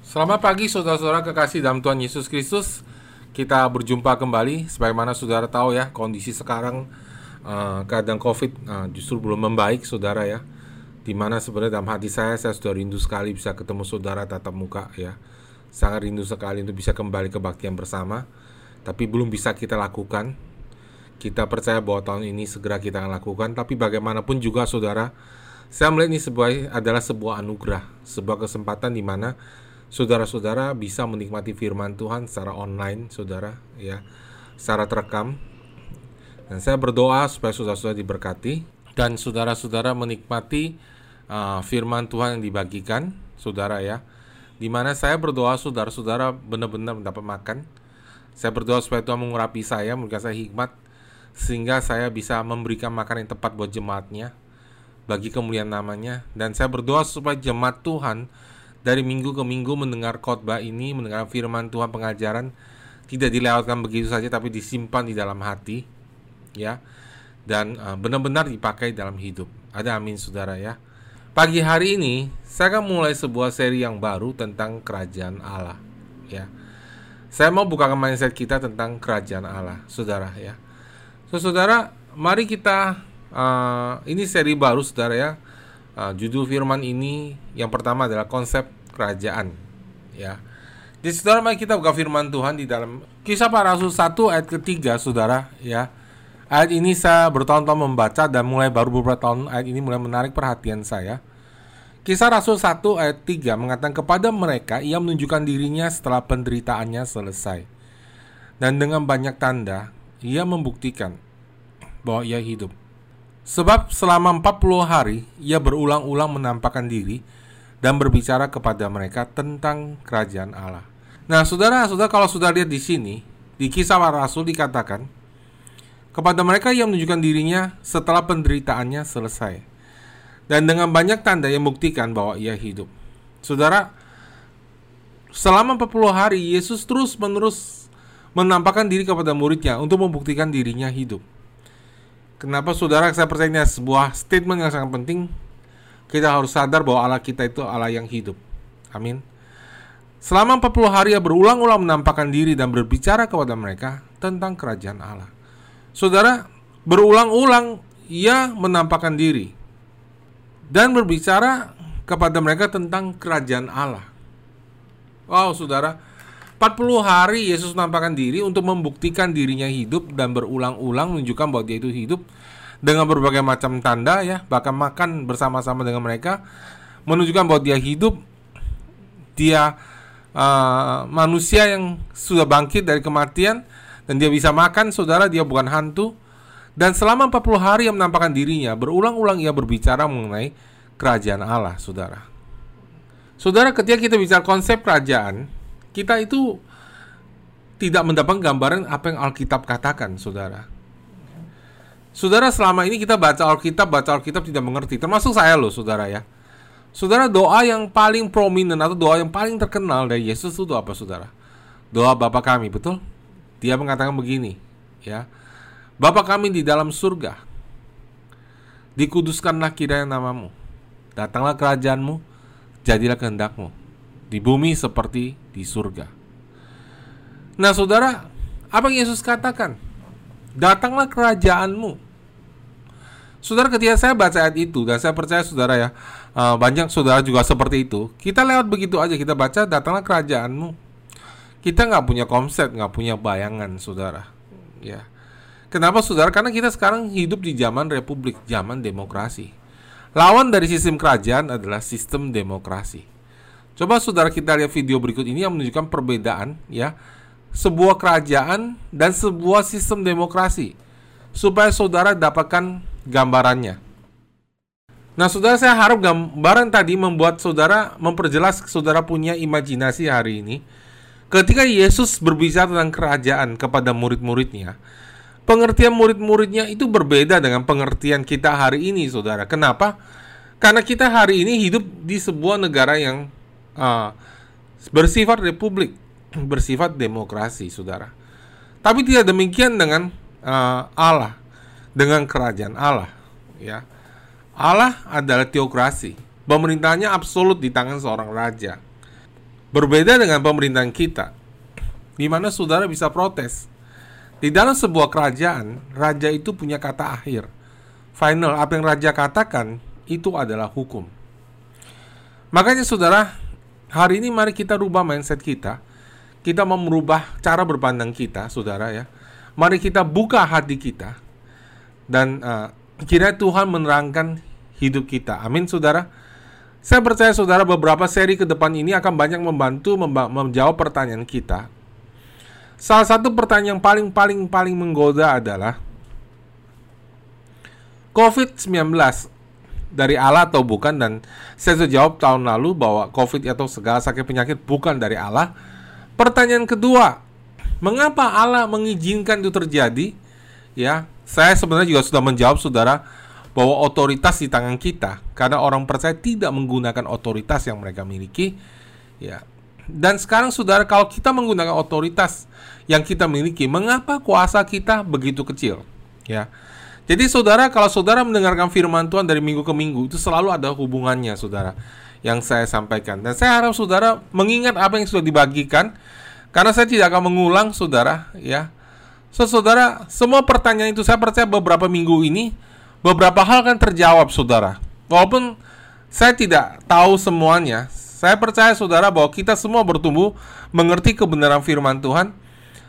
Selamat pagi saudara-saudara kekasih dalam Tuhan Yesus Kristus. Kita berjumpa kembali. Sebagaimana saudara tahu ya, kondisi sekarang uh, keadaan COVID uh, justru belum membaik, saudara ya. Di mana sebenarnya dalam hati saya saya sudah rindu sekali bisa ketemu saudara tatap muka ya. Sangat rindu sekali untuk bisa kembali kebaktian bersama. Tapi belum bisa kita lakukan. Kita percaya bahwa tahun ini segera kita akan lakukan. Tapi bagaimanapun juga saudara, saya melihat ini sebuah adalah sebuah anugerah, sebuah kesempatan di mana saudara-saudara bisa menikmati firman Tuhan secara online, saudara, ya, secara terekam. Dan saya berdoa supaya saudara-saudara diberkati dan saudara-saudara menikmati uh, firman Tuhan yang dibagikan, saudara ya. Di mana saya berdoa saudara-saudara benar-benar mendapat makan. Saya berdoa supaya Tuhan mengurapi saya, memberikan saya hikmat sehingga saya bisa memberikan makan yang tepat buat jemaatnya bagi kemuliaan namanya dan saya berdoa supaya jemaat Tuhan dari minggu ke minggu mendengar khotbah ini, mendengar firman Tuhan pengajaran tidak dilewatkan begitu saja tapi disimpan di dalam hati ya dan uh, benar-benar dipakai dalam hidup. Ada amin saudara ya. Pagi hari ini saya akan mulai sebuah seri yang baru tentang kerajaan Allah ya. Saya mau buka mindset kita tentang kerajaan Allah, saudara ya. So, saudara, mari kita uh, ini seri baru saudara ya Uh, judul firman ini yang pertama adalah konsep kerajaan. Ya. Di saudara kita buka firman Tuhan di dalam Kisah Para Rasul 1 ayat ketiga, saudara. Ya. Ayat ini saya bertahun-tahun membaca dan mulai baru beberapa tahun ayat ini mulai menarik perhatian saya. Kisah Rasul 1 ayat 3 mengatakan kepada mereka ia menunjukkan dirinya setelah penderitaannya selesai. Dan dengan banyak tanda ia membuktikan bahwa ia hidup. Sebab selama 40 hari ia berulang-ulang menampakkan diri dan berbicara kepada mereka tentang kerajaan Allah. Nah, saudara-saudara kalau sudah lihat di sini, di kisah para rasul dikatakan kepada mereka yang menunjukkan dirinya setelah penderitaannya selesai. Dan dengan banyak tanda yang membuktikan bahwa ia hidup. Saudara, selama 40 hari Yesus terus-menerus menampakkan diri kepada muridnya untuk membuktikan dirinya hidup. Kenapa saudara saya percaya ini sebuah statement yang sangat penting. Kita harus sadar bahwa Allah kita itu Allah yang hidup. Amin. Selama 40 hari ia berulang-ulang menampakkan diri dan berbicara kepada mereka tentang kerajaan Allah. Saudara, berulang-ulang ia menampakkan diri dan berbicara kepada mereka tentang kerajaan Allah. Wow, saudara, 40 hari Yesus menampakkan diri untuk membuktikan dirinya hidup dan berulang-ulang menunjukkan bahwa dia itu hidup dengan berbagai macam tanda ya, bahkan makan bersama-sama dengan mereka menunjukkan bahwa dia hidup, dia uh, manusia yang sudah bangkit dari kematian dan dia bisa makan, saudara, dia bukan hantu. Dan selama 40 hari yang menampakkan dirinya, berulang-ulang ia berbicara mengenai kerajaan Allah, saudara. Saudara, ketika kita bicara konsep kerajaan, kita itu tidak mendapat gambaran apa yang Alkitab katakan, saudara. Saudara, selama ini kita baca Alkitab, baca Alkitab tidak mengerti, termasuk saya loh, saudara ya. Saudara, doa yang paling prominent atau doa yang paling terkenal dari Yesus itu apa, saudara? Doa Bapa kami, betul? Dia mengatakan begini, ya. Bapa kami di dalam surga, dikuduskanlah kiranya namamu, datanglah kerajaanmu, jadilah kehendakmu, di bumi seperti di surga. Nah, saudara, apa yang Yesus katakan? Datanglah kerajaanmu. Saudara, ketika saya baca ayat itu dan saya percaya saudara ya, uh, banyak saudara juga seperti itu. Kita lewat begitu aja kita baca, datanglah kerajaanmu. Kita nggak punya konsep, nggak punya bayangan, saudara. Ya, kenapa saudara? Karena kita sekarang hidup di zaman republik, zaman demokrasi. Lawan dari sistem kerajaan adalah sistem demokrasi. Coba saudara kita lihat video berikut ini yang menunjukkan perbedaan ya sebuah kerajaan dan sebuah sistem demokrasi supaya saudara dapatkan gambarannya. Nah, saudara saya harap gambaran tadi membuat saudara memperjelas saudara punya imajinasi hari ini. Ketika Yesus berbicara tentang kerajaan kepada murid-muridnya, pengertian murid-muridnya itu berbeda dengan pengertian kita hari ini, saudara. Kenapa? Karena kita hari ini hidup di sebuah negara yang uh, bersifat republik, bersifat demokrasi, saudara. Tapi tidak demikian dengan uh, Allah, dengan kerajaan Allah. Ya, Allah adalah teokrasi, pemerintahnya absolut di tangan seorang raja. Berbeda dengan pemerintahan kita, di mana saudara bisa protes. Di dalam sebuah kerajaan, raja itu punya kata akhir. Final, apa yang raja katakan itu adalah hukum. Makanya saudara, hari ini mari kita rubah mindset kita. Kita mau merubah cara berpandang kita, saudara ya. Mari kita buka hati kita dan uh, kira Tuhan menerangkan hidup kita. Amin, saudara. Saya percaya saudara beberapa seri ke depan ini akan banyak membantu menjawab pertanyaan kita. Salah satu pertanyaan yang paling paling paling menggoda adalah COVID-19 dari Allah atau bukan dan saya sudah jawab tahun lalu bahwa COVID atau segala sakit penyakit bukan dari Allah. Pertanyaan kedua, mengapa Allah mengizinkan itu terjadi? Ya, saya sebenarnya juga sudah menjawab saudara bahwa otoritas di tangan kita. Karena orang percaya tidak menggunakan otoritas yang mereka miliki. Ya. Dan sekarang saudara kalau kita menggunakan otoritas yang kita miliki mengapa kuasa kita begitu kecil? Ya jadi saudara kalau saudara mendengarkan firman Tuhan dari minggu ke minggu itu selalu ada hubungannya saudara yang saya sampaikan dan saya harap saudara mengingat apa yang sudah dibagikan karena saya tidak akan mengulang saudara ya so saudara semua pertanyaan itu saya percaya beberapa minggu ini beberapa hal kan terjawab saudara. Walaupun saya tidak tahu semuanya, saya percaya saudara bahwa kita semua bertumbuh mengerti kebenaran firman Tuhan.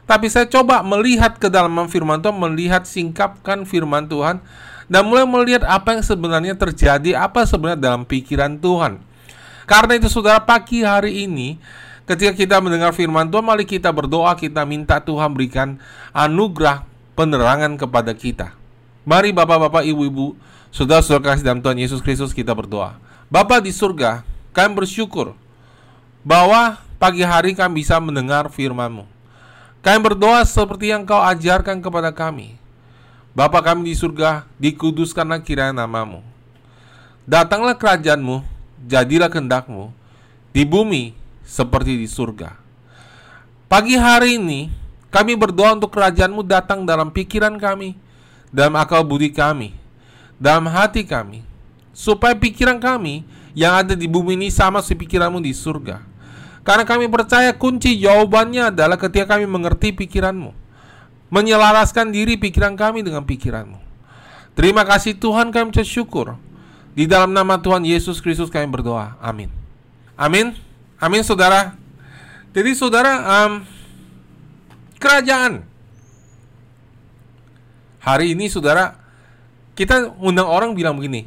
Tapi saya coba melihat ke dalam firman Tuhan, melihat singkapkan firman Tuhan dan mulai melihat apa yang sebenarnya terjadi, apa sebenarnya dalam pikiran Tuhan. Karena itu saudara pagi hari ini ketika kita mendengar firman Tuhan, mari kita berdoa, kita minta Tuhan berikan anugerah penerangan kepada kita. Mari bapak-bapak, ibu-ibu, saudara-saudara kasih dalam Tuhan Yesus Kristus kita berdoa. Bapak di surga, kami bersyukur bahwa pagi hari kami bisa mendengar firman-Mu. Kami berdoa seperti yang Kau ajarkan kepada kami. Bapa kami di surga, dikuduskanlah kiranya namamu. Datanglah kerajaanmu, jadilah kehendakmu, di bumi seperti di surga. Pagi hari ini, kami berdoa untuk kerajaanmu datang dalam pikiran kami, dalam akal budi kami, dalam hati kami, supaya pikiran kami yang ada di bumi ini sama seperti pikiranmu di surga. Karena kami percaya kunci jawabannya adalah ketika kami mengerti pikiranmu, menyelaraskan diri pikiran kami dengan pikiranmu. Terima kasih Tuhan kami bersyukur. Di dalam nama Tuhan Yesus Kristus kami berdoa. Amin. Amin. Amin saudara. Jadi saudara, um, kerajaan hari ini saudara kita undang orang bilang begini,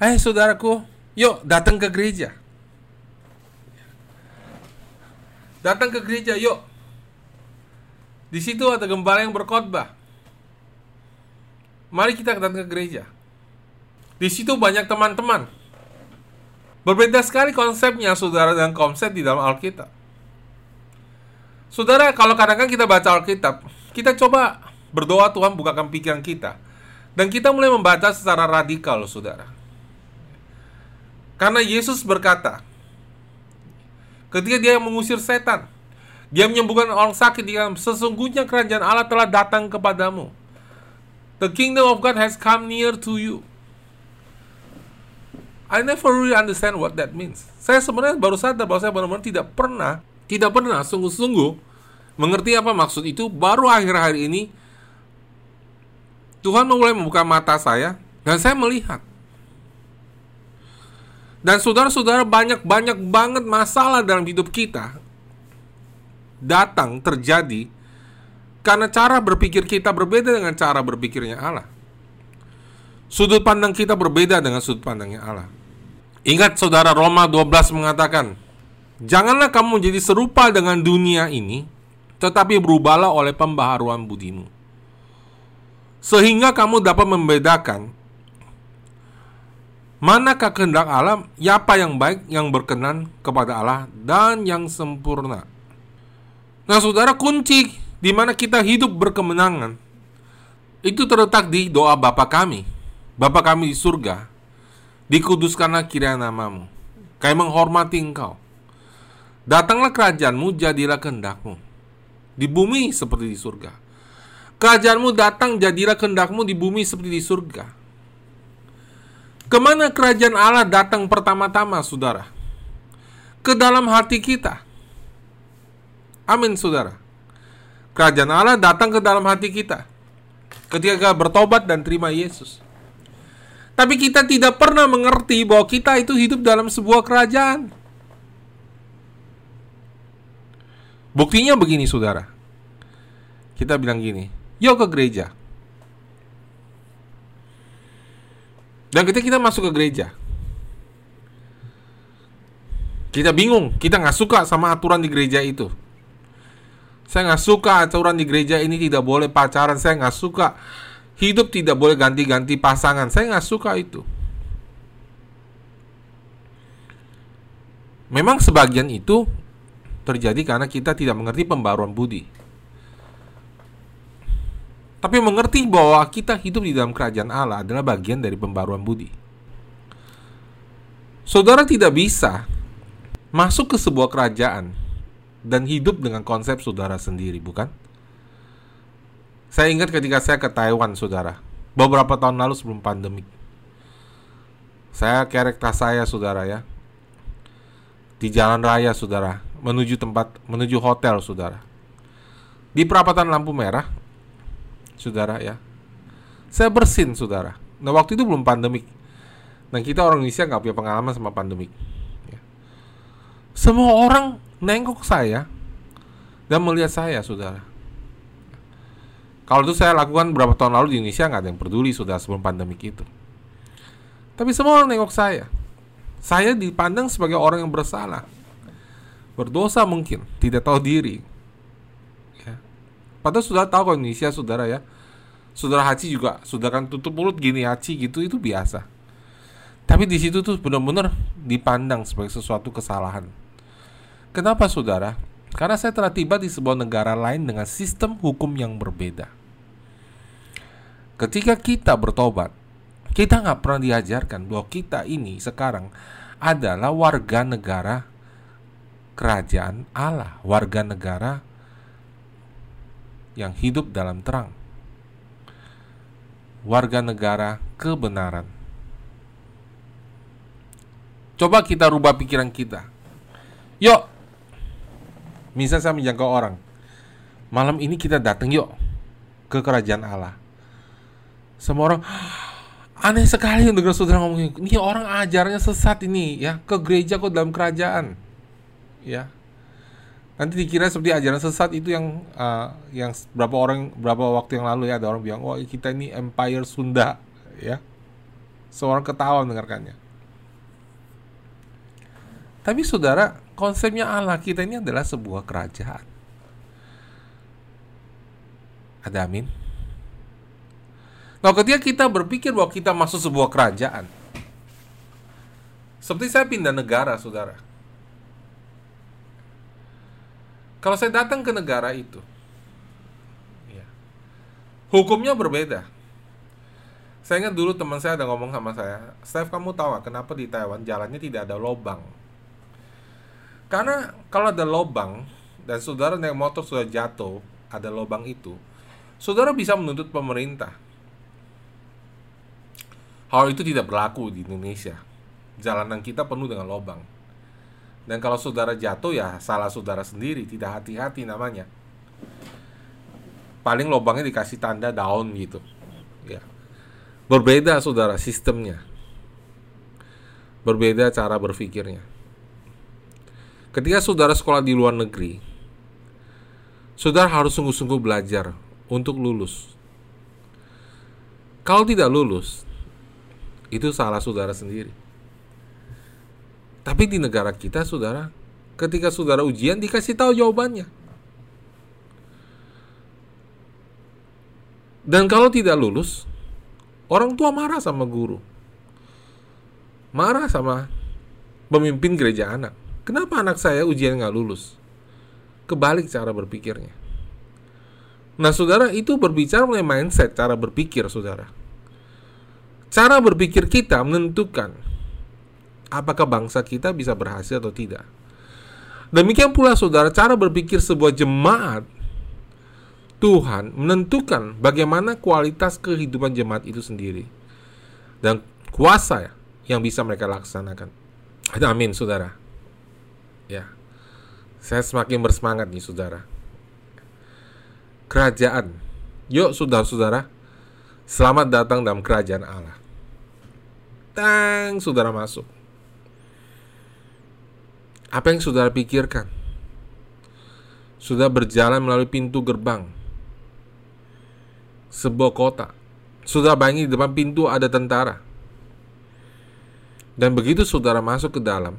eh saudaraku, yuk datang ke gereja. Datang ke gereja, yuk. Di situ ada gembala yang berkhotbah. Mari kita datang ke gereja. Di situ banyak teman-teman. Berbeda sekali konsepnya saudara dan konsep di dalam Alkitab. Saudara, kalau kadang-kadang kita baca Alkitab, kita coba Berdoa Tuhan bukakan pikiran kita. Dan kita mulai membaca secara radikal, saudara. Karena Yesus berkata, ketika dia mengusir setan, dia menyembuhkan orang sakit, dia sesungguhnya kerajaan Allah telah datang kepadamu. The kingdom of God has come near to you. I never really understand what that means. Saya sebenarnya baru sadar bahwa saya benar-benar tidak pernah, tidak pernah sungguh-sungguh mengerti apa maksud itu. Baru akhir-akhir ini Tuhan mulai membuka mata saya dan saya melihat. Dan saudara-saudara banyak-banyak banget masalah dalam hidup kita datang terjadi karena cara berpikir kita berbeda dengan cara berpikirnya Allah. Sudut pandang kita berbeda dengan sudut pandangnya Allah. Ingat saudara Roma 12 mengatakan, Janganlah kamu menjadi serupa dengan dunia ini, tetapi berubahlah oleh pembaharuan budimu sehingga kamu dapat membedakan manakah kehendak Allah, apa yang baik, yang berkenan kepada Allah dan yang sempurna. Nah, saudara, kunci di mana kita hidup berkemenangan itu terletak di doa Bapa kami. Bapa kami di surga, dikuduskanlah kiranya namamu. Kami menghormati engkau. Datanglah kerajaanmu, jadilah kehendakmu. Di bumi seperti di surga. Kerajaanmu datang jadilah kehendakmu di bumi seperti di surga. Ke mana kerajaan Allah datang pertama-tama, saudara? Ke dalam hati kita. Amin, saudara. Kerajaan Allah datang ke dalam hati kita ketika bertobat dan terima Yesus. Tapi kita tidak pernah mengerti bahwa kita itu hidup dalam sebuah kerajaan. Buktinya begini, saudara. Kita bilang gini, yuk ke gereja. Dan ketika kita masuk ke gereja, kita bingung, kita nggak suka sama aturan di gereja itu. Saya nggak suka aturan di gereja ini tidak boleh pacaran. Saya nggak suka Hidup tidak boleh ganti-ganti pasangan. Saya nggak suka itu. Memang sebagian itu terjadi karena kita tidak mengerti pembaruan budi. Tapi mengerti bahwa kita hidup di dalam kerajaan Allah adalah bagian dari pembaruan budi. Saudara tidak bisa masuk ke sebuah kerajaan dan hidup dengan konsep saudara sendiri, bukan? Saya ingat ketika saya ke Taiwan, saudara. Beberapa tahun lalu sebelum pandemi. Saya kerek tas saya, saudara ya. Di jalan raya, saudara. Menuju tempat, menuju hotel, saudara. Di perapatan lampu merah, saudara ya. Saya bersin, saudara. Nah, waktu itu belum pandemik. Nah, kita orang Indonesia nggak punya pengalaman sama pandemik. Ya. Semua orang nengok saya dan melihat saya, saudara kalau itu saya lakukan beberapa tahun lalu di Indonesia nggak ada yang peduli sudah sebelum pandemik itu. Tapi semua orang nengok saya. Saya dipandang sebagai orang yang bersalah. Berdosa mungkin, tidak tahu diri. Padahal sudah tahu kalau saudara ya. Saudara haji juga, sudah kan tutup mulut gini haji gitu itu biasa. Tapi di situ tuh benar-benar dipandang sebagai sesuatu kesalahan. Kenapa saudara? Karena saya telah tiba di sebuah negara lain dengan sistem hukum yang berbeda. Ketika kita bertobat, kita nggak pernah diajarkan bahwa kita ini sekarang adalah warga negara kerajaan Allah, warga negara yang hidup dalam terang, warga negara kebenaran. Coba kita rubah pikiran kita. Yuk, misal saya menjangkau orang, malam ini kita datang yuk ke kerajaan Allah. Semua orang aneh sekali dengar saudara ngomong ini orang ajarnya sesat ini ya. Ke gereja kok dalam kerajaan ya nanti dikira seperti ajaran sesat itu yang uh, yang berapa orang berapa waktu yang lalu ya ada orang bilang wah kita ini empire Sunda ya. Seorang ketawa mendengarkannya. Tapi saudara konsepnya Allah kita ini adalah sebuah kerajaan. Ada amin? Nah, ketika kita berpikir bahwa kita masuk sebuah kerajaan, seperti saya pindah negara, saudara. Kalau saya datang ke negara itu, ya, hukumnya berbeda. Saya ingat dulu teman saya ada ngomong sama saya, Steph kamu tahu gak kenapa di Taiwan jalannya tidak ada lobang? Karena kalau ada lobang dan saudara naik motor sudah jatuh, ada lobang itu, saudara bisa menuntut pemerintah Hal itu tidak berlaku di Indonesia. Jalanan kita penuh dengan lubang. Dan kalau saudara jatuh ya salah saudara sendiri, tidak hati-hati namanya. Paling lubangnya dikasih tanda daun gitu. Ya. Berbeda saudara sistemnya. Berbeda cara berpikirnya. Ketika saudara sekolah di luar negeri, saudara harus sungguh-sungguh belajar untuk lulus. Kalau tidak lulus, itu salah saudara sendiri. Tapi di negara kita, saudara, ketika saudara ujian dikasih tahu jawabannya. Dan kalau tidak lulus, orang tua marah sama guru. Marah sama pemimpin gereja anak. Kenapa anak saya ujian nggak lulus? Kebalik cara berpikirnya. Nah, saudara, itu berbicara mengenai mindset, cara berpikir, saudara. Cara berpikir kita menentukan apakah bangsa kita bisa berhasil atau tidak. Demikian pula saudara, cara berpikir sebuah jemaat Tuhan menentukan bagaimana kualitas kehidupan jemaat itu sendiri dan kuasa yang bisa mereka laksanakan. Amin, saudara. Ya, Saya semakin bersemangat nih saudara. Kerajaan. Yuk saudara-saudara. Selamat datang dalam kerajaan Allah. Tang, saudara masuk. Apa yang saudara pikirkan? Sudah berjalan melalui pintu gerbang sebuah kota. Sudah bayangin di depan pintu ada tentara. Dan begitu saudara masuk ke dalam,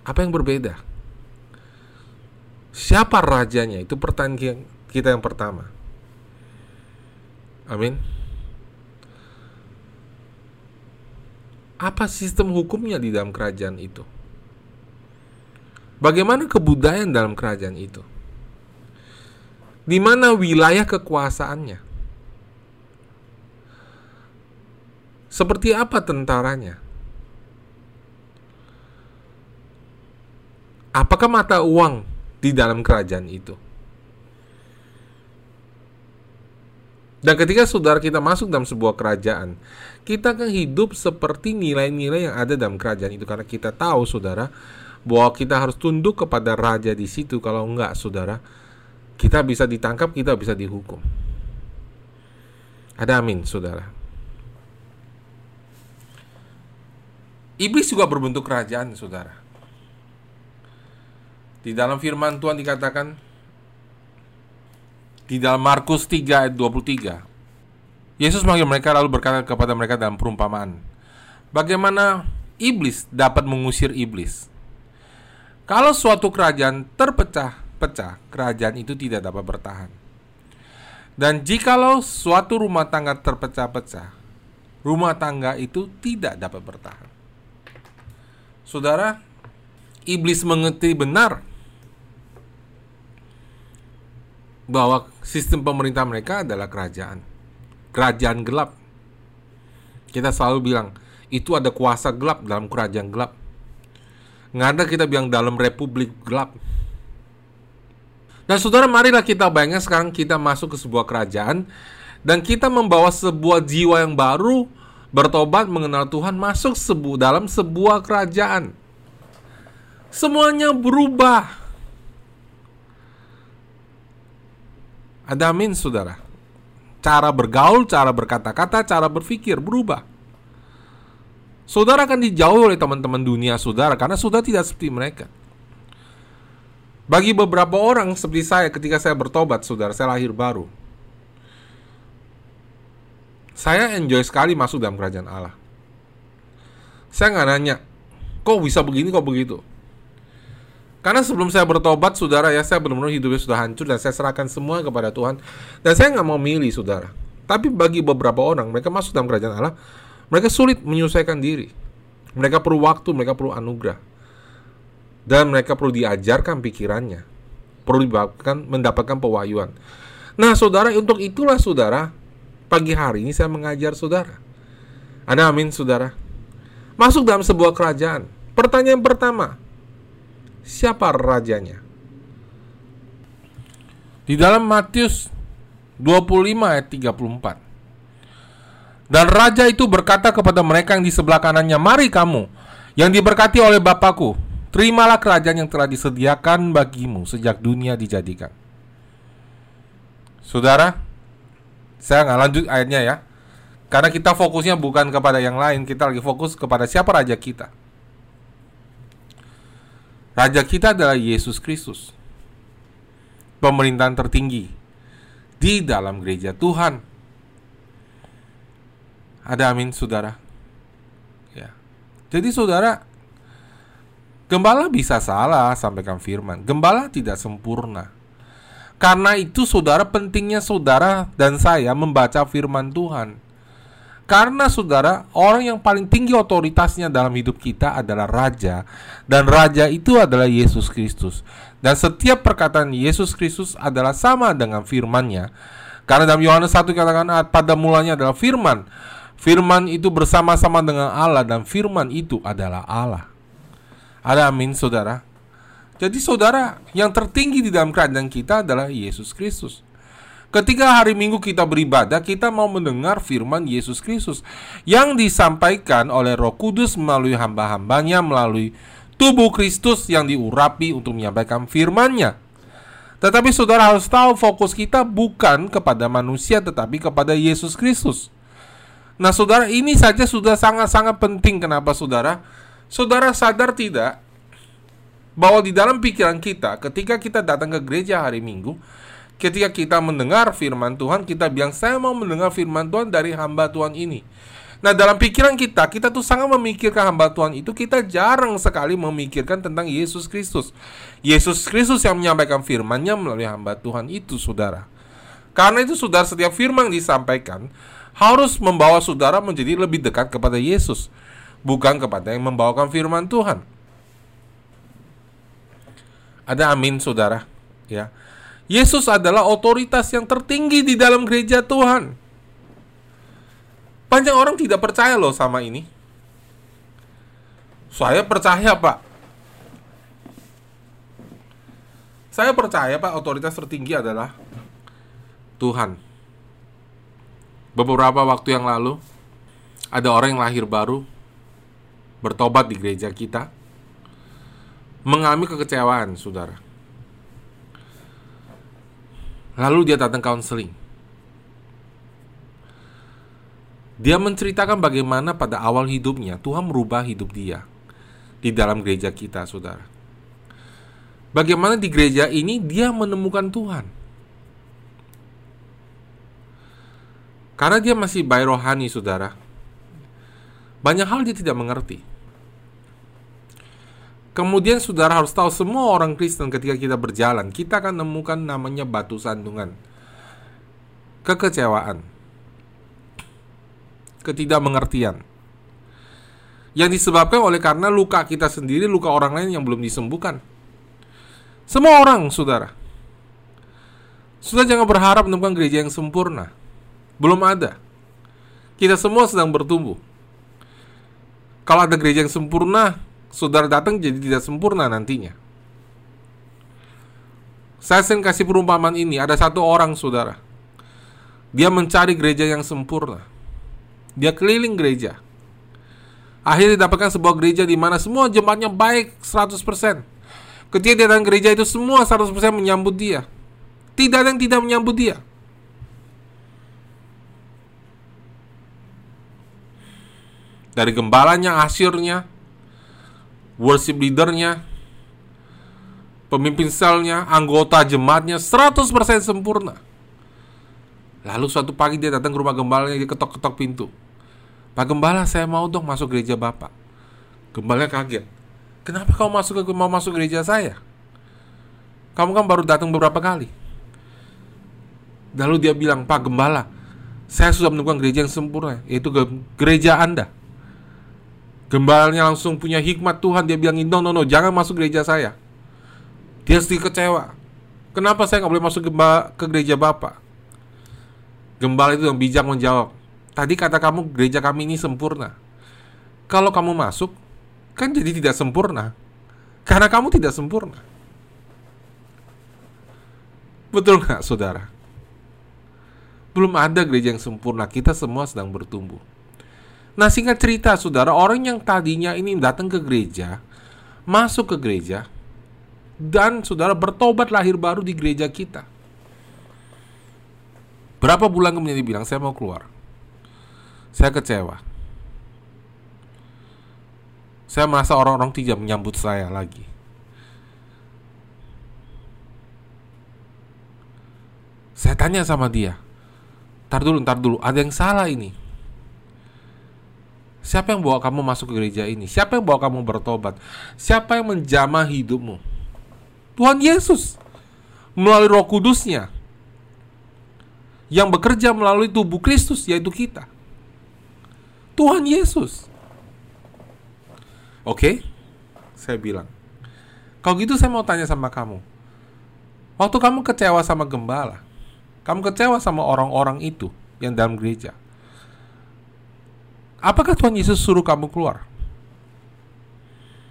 apa yang berbeda? Siapa rajanya? Itu pertanyaan kita yang pertama. Amin. Apa sistem hukumnya di dalam kerajaan itu? Bagaimana kebudayaan dalam kerajaan itu? Di mana wilayah kekuasaannya? Seperti apa tentaranya? Apakah mata uang di dalam kerajaan itu? Dan ketika saudara kita masuk dalam sebuah kerajaan, kita akan hidup seperti nilai-nilai yang ada dalam kerajaan itu karena kita tahu saudara bahwa kita harus tunduk kepada raja di situ kalau enggak saudara kita bisa ditangkap, kita bisa dihukum. Ada amin, saudara. Iblis juga berbentuk kerajaan, saudara. Di dalam firman Tuhan dikatakan di dalam Markus 3 ayat 23. Yesus memanggil mereka lalu berkata kepada mereka dalam perumpamaan. Bagaimana iblis dapat mengusir iblis? Kalau suatu kerajaan terpecah-pecah, kerajaan itu tidak dapat bertahan. Dan jikalau suatu rumah tangga terpecah-pecah, rumah tangga itu tidak dapat bertahan. Saudara, iblis mengerti benar bahwa sistem pemerintah mereka adalah kerajaan. Kerajaan gelap. Kita selalu bilang, itu ada kuasa gelap dalam kerajaan gelap. Nggak ada kita bilang dalam republik gelap. Dan saudara, marilah kita bayangkan sekarang kita masuk ke sebuah kerajaan dan kita membawa sebuah jiwa yang baru bertobat mengenal Tuhan masuk sebu dalam sebuah kerajaan. Semuanya berubah. Ada amin, saudara. Cara bergaul, cara berkata-kata, cara berpikir berubah. Saudara akan dijauhi oleh teman-teman dunia saudara karena saudara tidak seperti mereka. Bagi beberapa orang seperti saya ketika saya bertobat, saudara, saya lahir baru. Saya enjoy sekali masuk dalam kerajaan Allah. Saya nggak nanya, kok bisa begini, kok begitu. Karena sebelum saya bertobat, saudara ya, saya benar-benar hidupnya sudah hancur dan saya serahkan semua kepada Tuhan. Dan saya nggak mau milih, saudara. Tapi bagi beberapa orang, mereka masuk dalam kerajaan Allah, mereka sulit menyelesaikan diri. Mereka perlu waktu, mereka perlu anugerah. Dan mereka perlu diajarkan pikirannya. Perlu mendapatkan, mendapatkan pewahyuan. Nah, saudara, untuk itulah saudara, Pagi hari ini saya mengajar saudara. Ada amin saudara. Masuk dalam sebuah kerajaan. Pertanyaan pertama, siapa rajanya? Di dalam Matius 25 ayat 34. Dan raja itu berkata kepada mereka yang di sebelah kanannya, "Mari kamu yang diberkati oleh Bapakku, terimalah kerajaan yang telah disediakan bagimu sejak dunia dijadikan." Saudara, saya nggak lanjut ayatnya ya. Karena kita fokusnya bukan kepada yang lain, kita lagi fokus kepada siapa raja kita. Raja kita adalah Yesus Kristus. Pemerintahan tertinggi di dalam gereja Tuhan. Ada amin saudara. Ya. Jadi saudara, gembala bisa salah sampaikan firman. Gembala tidak sempurna. Karena itu saudara pentingnya saudara dan saya membaca firman Tuhan. Karena saudara, orang yang paling tinggi otoritasnya dalam hidup kita adalah raja dan raja itu adalah Yesus Kristus. Dan setiap perkataan Yesus Kristus adalah sama dengan firman-Nya. Karena dalam Yohanes 1 katakan ah, pada mulanya adalah firman. Firman itu bersama-sama dengan Allah dan firman itu adalah Allah. Ada amin saudara. Jadi saudara, yang tertinggi di dalam kerajaan kita adalah Yesus Kristus. Ketika hari Minggu kita beribadah, kita mau mendengar firman Yesus Kristus yang disampaikan oleh Roh Kudus melalui hamba-hambanya, melalui tubuh Kristus yang diurapi untuk menyampaikan firman-Nya. Tetapi saudara harus tahu fokus kita bukan kepada manusia tetapi kepada Yesus Kristus. Nah, saudara, ini saja sudah sangat-sangat penting kenapa saudara? Saudara sadar tidak bahwa di dalam pikiran kita ketika kita datang ke gereja hari Minggu, ketika kita mendengar firman Tuhan, kita bilang saya mau mendengar firman Tuhan dari hamba Tuhan ini. Nah, dalam pikiran kita, kita tuh sangat memikirkan hamba Tuhan itu, kita jarang sekali memikirkan tentang Yesus Kristus. Yesus Kristus yang menyampaikan firman-Nya melalui hamba Tuhan itu, saudara. Karena itu, saudara, setiap firman disampaikan harus membawa saudara menjadi lebih dekat kepada Yesus, bukan kepada yang membawakan firman Tuhan. Ada amin, saudara. Ya, Yesus adalah otoritas yang tertinggi di dalam gereja Tuhan. Banyak orang tidak percaya loh sama ini. Saya percaya, Pak. Saya percaya, Pak, otoritas tertinggi adalah Tuhan. Beberapa waktu yang lalu, ada orang yang lahir baru, bertobat di gereja kita, mengalami kekecewaan, saudara. Lalu dia datang counseling. Dia menceritakan bagaimana pada awal hidupnya Tuhan merubah hidup dia di dalam gereja kita, saudara. Bagaimana di gereja ini dia menemukan Tuhan. Karena dia masih bayi rohani, saudara. Banyak hal dia tidak mengerti. Kemudian saudara harus tahu semua orang Kristen ketika kita berjalan, kita akan menemukan namanya batu sandungan. Kekecewaan ketidakmengertian yang disebabkan oleh karena luka kita sendiri, luka orang lain yang belum disembuhkan. Semua orang, saudara. Sudah jangan berharap menemukan gereja yang sempurna. Belum ada. Kita semua sedang bertumbuh. Kalau ada gereja yang sempurna, saudara datang jadi tidak sempurna nantinya. Saya sering kasih perumpamaan ini. Ada satu orang, saudara. Dia mencari gereja yang sempurna. Dia keliling gereja. Akhirnya didapatkan sebuah gereja di mana semua jemaatnya baik 100%. Ketika dia datang gereja itu semua 100% menyambut dia. Tidak ada yang tidak menyambut dia. Dari gembalanya, asyirnya, worship leadernya, pemimpin selnya, anggota jemaatnya 100% sempurna. Lalu suatu pagi dia datang ke rumah gembalanya, dia ketok-ketok pintu. Pak Gembala saya mau dong masuk gereja Bapak Gembalanya kaget Kenapa kau masuk ke mau masuk gereja saya? Kamu kan baru datang beberapa kali Lalu dia bilang Pak Gembala Saya sudah menemukan gereja yang sempurna Yaitu gereja Anda Gembalanya langsung punya hikmat Tuhan Dia bilang no no no jangan masuk gereja saya Dia sedikit kecewa Kenapa saya nggak boleh masuk ke gereja Bapak? Gembala itu yang bijak menjawab Tadi kata kamu gereja kami ini sempurna. Kalau kamu masuk, kan jadi tidak sempurna. Karena kamu tidak sempurna. Betul nggak, saudara? Belum ada gereja yang sempurna. Kita semua sedang bertumbuh. Nah, singkat cerita, saudara, orang yang tadinya ini datang ke gereja, masuk ke gereja, dan saudara bertobat lahir baru di gereja kita. Berapa bulan kemudian dia bilang, saya mau keluar. Saya kecewa. Saya merasa orang-orang tidak menyambut saya lagi. Saya tanya sama dia, Ntar dulu, ntar dulu, ada yang salah ini. Siapa yang bawa kamu masuk ke gereja ini? Siapa yang bawa kamu bertobat? Siapa yang menjamah hidupmu? Tuhan Yesus melalui Roh Kudusnya yang bekerja melalui tubuh Kristus yaitu kita. Tuhan Yesus. Oke, saya bilang. Kalau gitu saya mau tanya sama kamu. Waktu kamu kecewa sama gembala, kamu kecewa sama orang-orang itu yang dalam gereja. Apakah Tuhan Yesus suruh kamu keluar?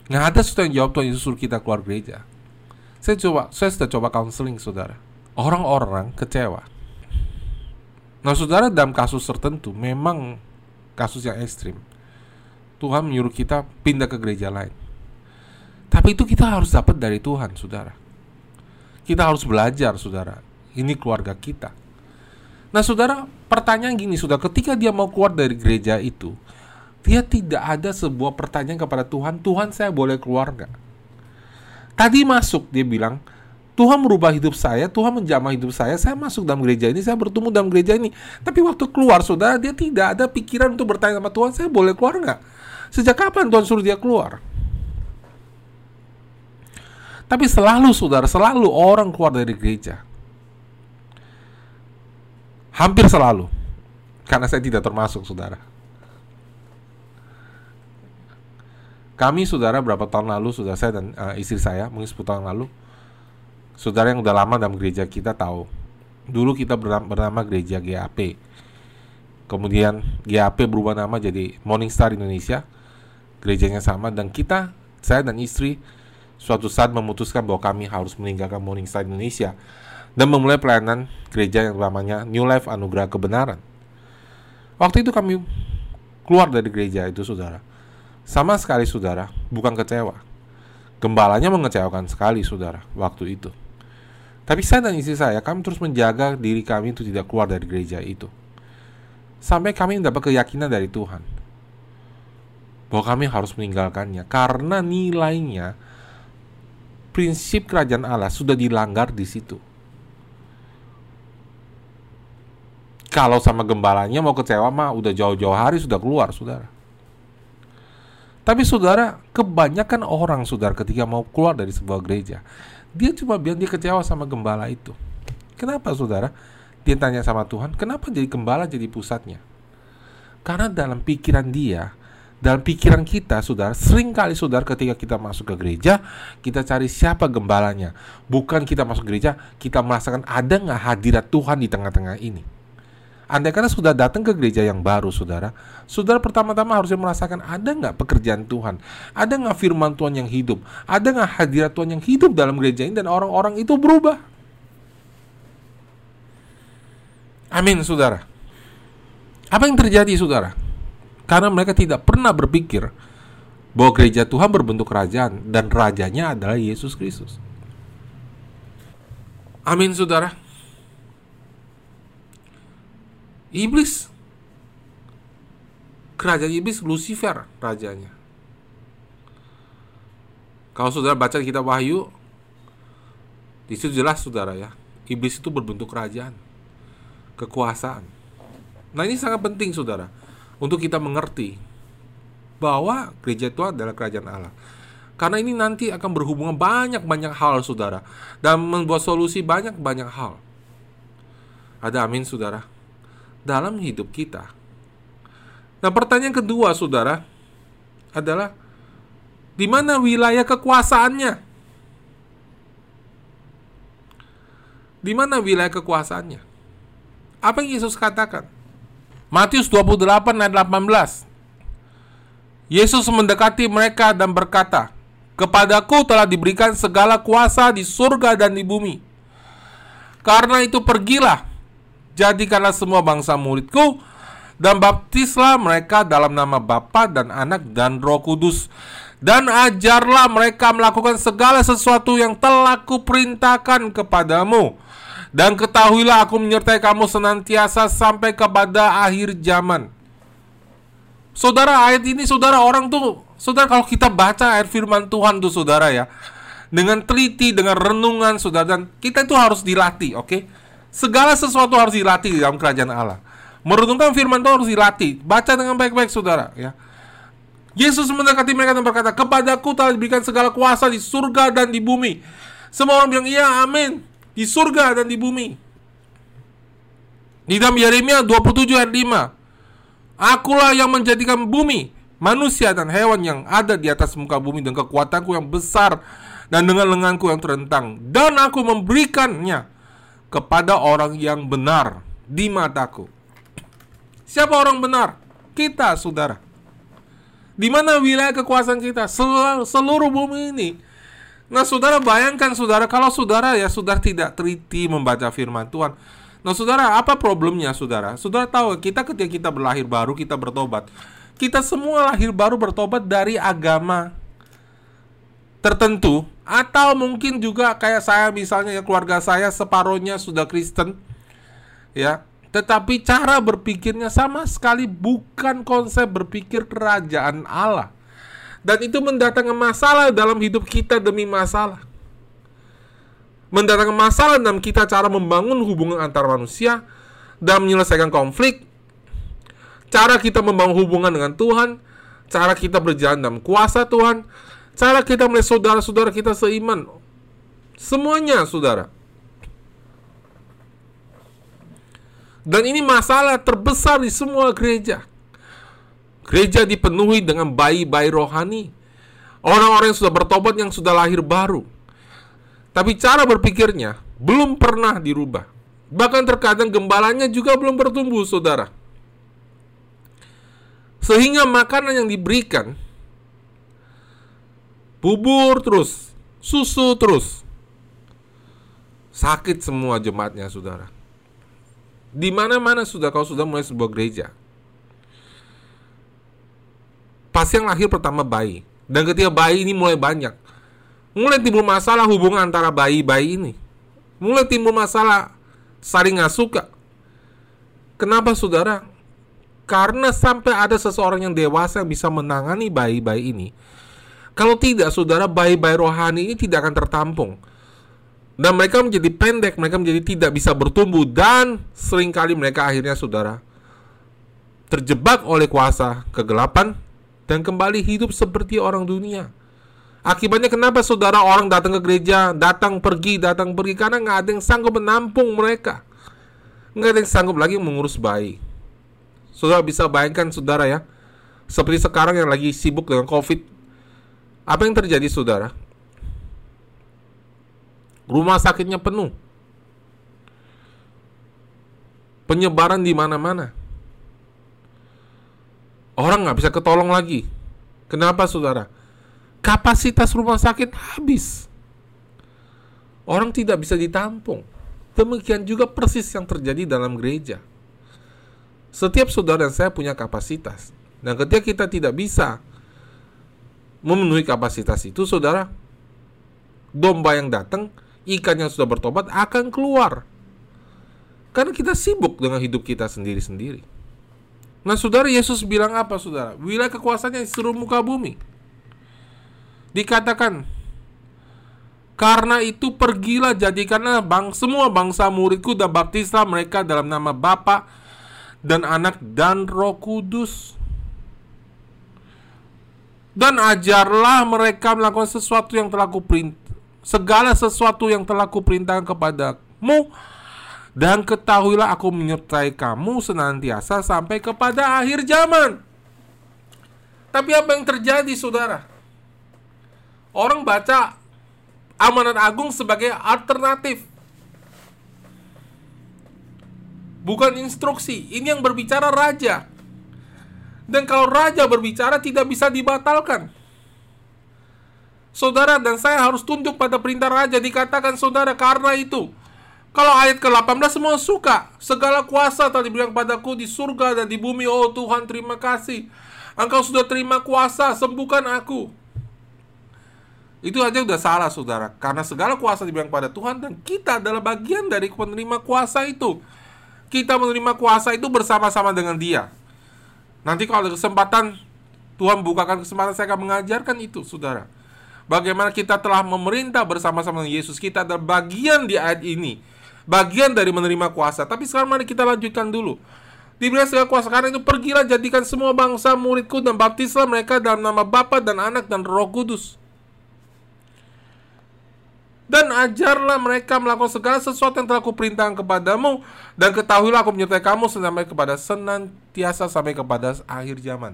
Nggak ada sesuatu yang jawab Tuhan Yesus suruh kita keluar gereja. Saya coba, saya sudah coba counseling saudara. Orang-orang kecewa. Nah saudara dalam kasus tertentu memang kasus yang ekstrim. Tuhan menyuruh kita pindah ke gereja lain. Tapi itu kita harus dapat dari Tuhan, saudara. Kita harus belajar, saudara. Ini keluarga kita. Nah, saudara, pertanyaan gini, sudah ketika dia mau keluar dari gereja itu, dia tidak ada sebuah pertanyaan kepada Tuhan, Tuhan saya boleh keluar nggak? Tadi masuk, dia bilang, Tuhan merubah hidup saya, Tuhan menjamah hidup saya, saya masuk dalam gereja ini, saya bertemu dalam gereja ini. Tapi waktu keluar, saudara, dia tidak ada pikiran untuk bertanya sama Tuhan, saya boleh keluar nggak? Sejak kapan Tuhan suruh dia keluar? Tapi selalu saudara, selalu orang keluar dari gereja. Hampir selalu. Karena saya tidak termasuk saudara. Kami saudara berapa tahun lalu, saudara saya dan uh, istri saya, mungkin 10 tahun lalu, saudara yang udah lama dalam gereja kita tahu. Dulu kita bernama, bernama gereja GAP. Kemudian GAP berubah nama jadi Morning Star Indonesia. Gerejanya sama dan kita, saya dan istri suatu saat memutuskan bahwa kami harus meninggalkan Morning Star Indonesia dan memulai pelayanan gereja yang namanya New Life Anugerah Kebenaran. Waktu itu kami keluar dari gereja itu, saudara. Sama sekali, saudara, bukan kecewa. Gembalanya mengecewakan sekali, saudara, waktu itu. Tapi saya dan istri saya, kami terus menjaga diri kami itu tidak keluar dari gereja itu. Sampai kami mendapat keyakinan dari Tuhan bahwa kami harus meninggalkannya karena nilainya prinsip kerajaan Allah sudah dilanggar di situ. Kalau sama gembalanya mau kecewa mah udah jauh-jauh hari sudah keluar, saudara. Tapi saudara, kebanyakan orang saudara ketika mau keluar dari sebuah gereja, dia cuma biar dia kecewa sama gembala itu. Kenapa saudara? Dia tanya sama Tuhan, kenapa jadi gembala jadi pusatnya? Karena dalam pikiran dia, dalam pikiran kita, saudara, sering kali saudara ketika kita masuk ke gereja, kita cari siapa gembalanya. Bukan kita masuk gereja, kita merasakan ada nggak hadirat Tuhan di tengah-tengah ini. Andai karena sudah datang ke gereja yang baru, saudara, saudara pertama-tama harusnya merasakan ada nggak pekerjaan Tuhan, ada nggak firman Tuhan yang hidup, ada nggak hadirat Tuhan yang hidup dalam gereja ini dan orang-orang itu berubah. Amin, saudara. Apa yang terjadi, saudara? Karena mereka tidak pernah berpikir bahwa gereja Tuhan berbentuk kerajaan dan rajanya adalah Yesus Kristus. Amin, saudara. Iblis, kerajaan iblis Lucifer rajanya. Kalau saudara baca kitab Wahyu, di situ jelas saudara ya, iblis itu berbentuk kerajaan, kekuasaan. Nah ini sangat penting saudara untuk kita mengerti bahwa gereja itu adalah kerajaan Allah. Karena ini nanti akan berhubungan banyak-banyak hal, saudara, dan membuat solusi banyak-banyak hal. Ada amin, saudara, dalam hidup kita. Nah, pertanyaan kedua, saudara, adalah di mana wilayah kekuasaannya? Di mana wilayah kekuasaannya? Apa yang Yesus katakan? Matius 28 ayat 18. Yesus mendekati mereka dan berkata, "Kepadaku telah diberikan segala kuasa di surga dan di bumi. Karena itu pergilah, jadikanlah semua bangsa muridku dan baptislah mereka dalam nama Bapa dan Anak dan Roh Kudus." Dan ajarlah mereka melakukan segala sesuatu yang telah kuperintahkan kepadamu dan ketahuilah aku menyertai kamu senantiasa sampai kepada akhir zaman. Saudara, ayat ini saudara orang tuh, saudara kalau kita baca ayat firman Tuhan tuh saudara ya, dengan teliti, dengan renungan saudara dan kita itu harus dilatih, oke? Okay? Segala sesuatu harus dilatih dalam kerajaan Allah. Merenungkan firman Tuhan harus dilatih. Baca dengan baik-baik saudara ya. Yesus mendekati mereka dan berkata, Kepadaku telah diberikan segala kuasa di surga dan di bumi. Semua orang bilang, iya amin di surga dan di bumi. Di dalam Yeremia 27 ayat 5. Akulah yang menjadikan bumi, manusia dan hewan yang ada di atas muka bumi dengan kekuatanku yang besar dan dengan lenganku yang terentang dan aku memberikannya kepada orang yang benar di mataku. Siapa orang benar? Kita, saudara. Di mana wilayah kekuasaan kita? Seluruh bumi ini Nah, saudara bayangkan saudara kalau saudara ya sudah tidak teliti membaca firman Tuhan. Nah, saudara, apa problemnya saudara? Saudara tahu kita ketika kita berlahir baru kita bertobat. Kita semua lahir baru bertobat dari agama tertentu atau mungkin juga kayak saya misalnya ya keluarga saya separohnya sudah Kristen ya. Tetapi cara berpikirnya sama sekali bukan konsep berpikir kerajaan Allah. Dan itu mendatangkan masalah dalam hidup kita demi masalah. Mendatangkan masalah dalam kita cara membangun hubungan antar manusia dan menyelesaikan konflik. Cara kita membangun hubungan dengan Tuhan cara kita berjalan dalam kuasa Tuhan Cara kita melihat saudara-saudara kita seiman. Semuanya, saudara. Dan ini masalah terbesar di semua gereja. Gereja dipenuhi dengan bayi-bayi rohani. Orang-orang yang sudah bertobat yang sudah lahir baru. Tapi cara berpikirnya belum pernah dirubah. Bahkan terkadang gembalanya juga belum bertumbuh, saudara. Sehingga makanan yang diberikan bubur terus, susu terus. Sakit semua jemaatnya, saudara. Di mana-mana sudah kau sudah mulai sebuah gereja. Pas yang lahir pertama bayi. Dan ketika bayi ini mulai banyak. Mulai timbul masalah hubungan antara bayi-bayi ini. Mulai timbul masalah saling nggak suka. Kenapa saudara? Karena sampai ada seseorang yang dewasa yang bisa menangani bayi-bayi ini kalau tidak, saudara, bayi-bayi rohani ini tidak akan tertampung. Dan mereka menjadi pendek, mereka menjadi tidak bisa bertumbuh dan sering kali mereka akhirnya saudara terjebak oleh kuasa kegelapan dan kembali hidup seperti orang dunia. Akibatnya kenapa saudara orang datang ke gereja, datang pergi, datang pergi karena nggak ada yang sanggup menampung mereka, nggak ada yang sanggup lagi mengurus bayi. Saudara bisa bayangkan saudara ya, seperti sekarang yang lagi sibuk dengan COVID apa yang terjadi saudara? Rumah sakitnya penuh. Penyebaran di mana-mana. Orang nggak bisa ketolong lagi. Kenapa saudara? Kapasitas rumah sakit habis. Orang tidak bisa ditampung. Demikian juga persis yang terjadi dalam gereja. Setiap saudara dan saya punya kapasitas. Dan ketika kita tidak bisa memenuhi kapasitas itu, saudara, domba yang datang, ikan yang sudah bertobat akan keluar. Karena kita sibuk dengan hidup kita sendiri-sendiri. Nah, saudara, Yesus bilang apa, saudara? Wilayah kekuasaannya seluruh muka bumi. Dikatakan, karena itu pergilah jadikanlah bang semua bangsa muridku dan baptislah mereka dalam nama Bapa dan Anak dan Roh Kudus dan ajarlah mereka melakukan sesuatu yang telah kuperintah segala sesuatu yang telah kuperintahkan kepadamu dan ketahuilah aku menyertai kamu senantiasa sampai kepada akhir zaman. Tapi apa yang terjadi saudara? Orang baca amanat agung sebagai alternatif. Bukan instruksi. Ini yang berbicara raja. Dan kalau raja berbicara tidak bisa dibatalkan. Saudara dan saya harus tunduk pada perintah raja dikatakan saudara karena itu. Kalau ayat ke-18 semua suka. Segala kuasa telah diberikan padaku di surga dan di bumi. Oh Tuhan terima kasih. Engkau sudah terima kuasa, sembuhkan aku. Itu aja udah salah saudara. Karena segala kuasa diberikan pada Tuhan dan kita adalah bagian dari penerima kuasa itu. Kita menerima kuasa itu bersama-sama dengan dia. Nanti kalau ada kesempatan Tuhan bukakan kesempatan saya akan mengajarkan itu, saudara. Bagaimana kita telah memerintah bersama-sama dengan Yesus. Kita adalah bagian di ayat ini. Bagian dari menerima kuasa. Tapi sekarang mari kita lanjutkan dulu. Diberi segala kuasa karena itu pergilah jadikan semua bangsa muridku dan baptislah mereka dalam nama Bapa dan Anak dan Roh Kudus dan ajarlah mereka melakukan segala sesuatu yang telah kuperintahkan kepadamu dan ketahuilah aku menyertai kamu sampai kepada senantiasa sampai kepada akhir zaman.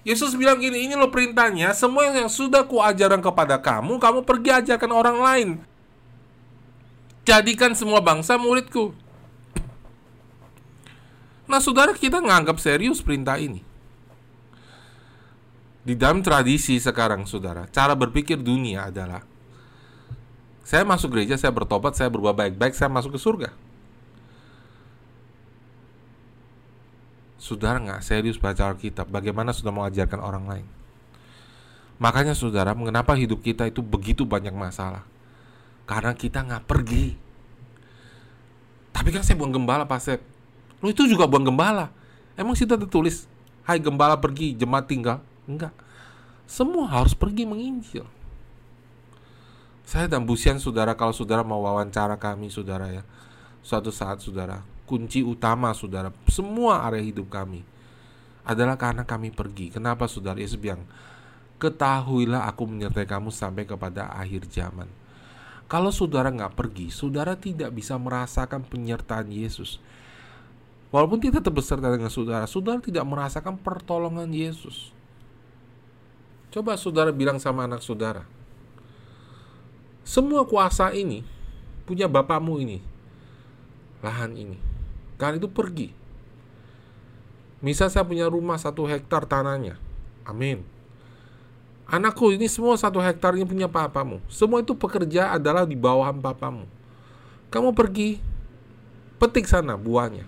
Yesus bilang gini, ini lo perintahnya, semua yang sudah kuajarkan kepada kamu, kamu pergi ajarkan orang lain. Jadikan semua bangsa muridku. Nah, saudara kita nganggap serius perintah ini. Di dalam tradisi sekarang, saudara, cara berpikir dunia adalah saya masuk gereja, saya bertobat, saya berubah baik-baik, saya masuk ke surga. Saudara nggak serius baca Alkitab, bagaimana sudah mengajarkan orang lain? Makanya saudara, mengapa hidup kita itu begitu banyak masalah? Karena kita nggak pergi. Tapi kan saya buang gembala, Pak Sep. Lu itu juga buang gembala. Emang situ tertulis, hai gembala pergi, jemaat tinggal? Enggak. Semua harus pergi menginjil. Saya dan Busian saudara, kalau saudara mau wawancara kami saudara ya. Suatu saat saudara, kunci utama saudara, semua area hidup kami adalah karena kami pergi. Kenapa saudara Yesus bilang, ketahuilah aku menyertai kamu sampai kepada akhir zaman. Kalau saudara nggak pergi, saudara tidak bisa merasakan penyertaan Yesus. Walaupun kita tetap beserta dengan saudara, saudara tidak merasakan pertolongan Yesus. Coba saudara bilang sama anak saudara, semua kuasa ini punya bapakmu ini, lahan ini. Kalian itu pergi. Misal saya punya rumah satu hektar tanahnya, amin. Anakku ini semua satu hektar ini punya papamu. Semua itu pekerja adalah di bawah papamu. Kamu pergi, petik sana buahnya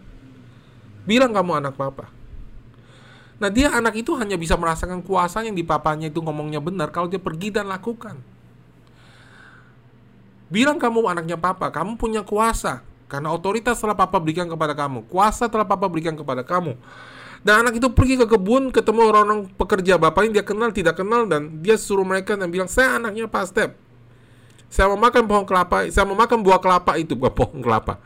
Bilang kamu anak papa. Nah dia anak itu hanya bisa merasakan kuasa yang di papanya itu ngomongnya benar kalau dia pergi dan lakukan. Bilang kamu anaknya papa, kamu punya kuasa. Karena otoritas telah papa berikan kepada kamu. Kuasa telah papa berikan kepada kamu. Dan anak itu pergi ke kebun, ketemu orang-orang pekerja bapaknya dia kenal, tidak kenal, dan dia suruh mereka dan bilang, saya anaknya Pak Step. Saya mau makan pohon kelapa, saya mau makan buah kelapa itu, buah pohon kelapa.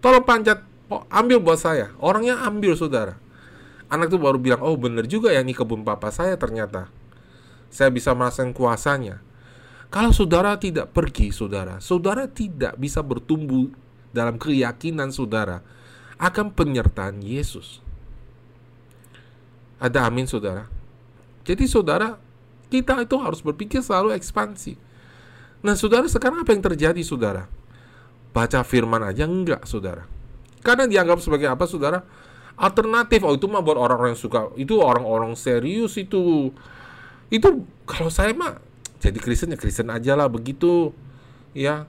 Tolong panjat ambil buat saya orangnya ambil saudara anak itu baru bilang oh bener juga ya ini kebun papa saya ternyata saya bisa merasakan kuasanya kalau saudara tidak pergi saudara saudara tidak bisa bertumbuh dalam keyakinan saudara akan penyertaan Yesus ada amin saudara jadi saudara kita itu harus berpikir selalu ekspansi nah saudara sekarang apa yang terjadi saudara baca firman aja enggak saudara karena dianggap sebagai apa, saudara? Alternatif. Oh, itu mah buat orang-orang yang suka. Itu orang-orang serius itu. Itu kalau saya mah jadi Kristen ya Kristen aja lah begitu. Ya.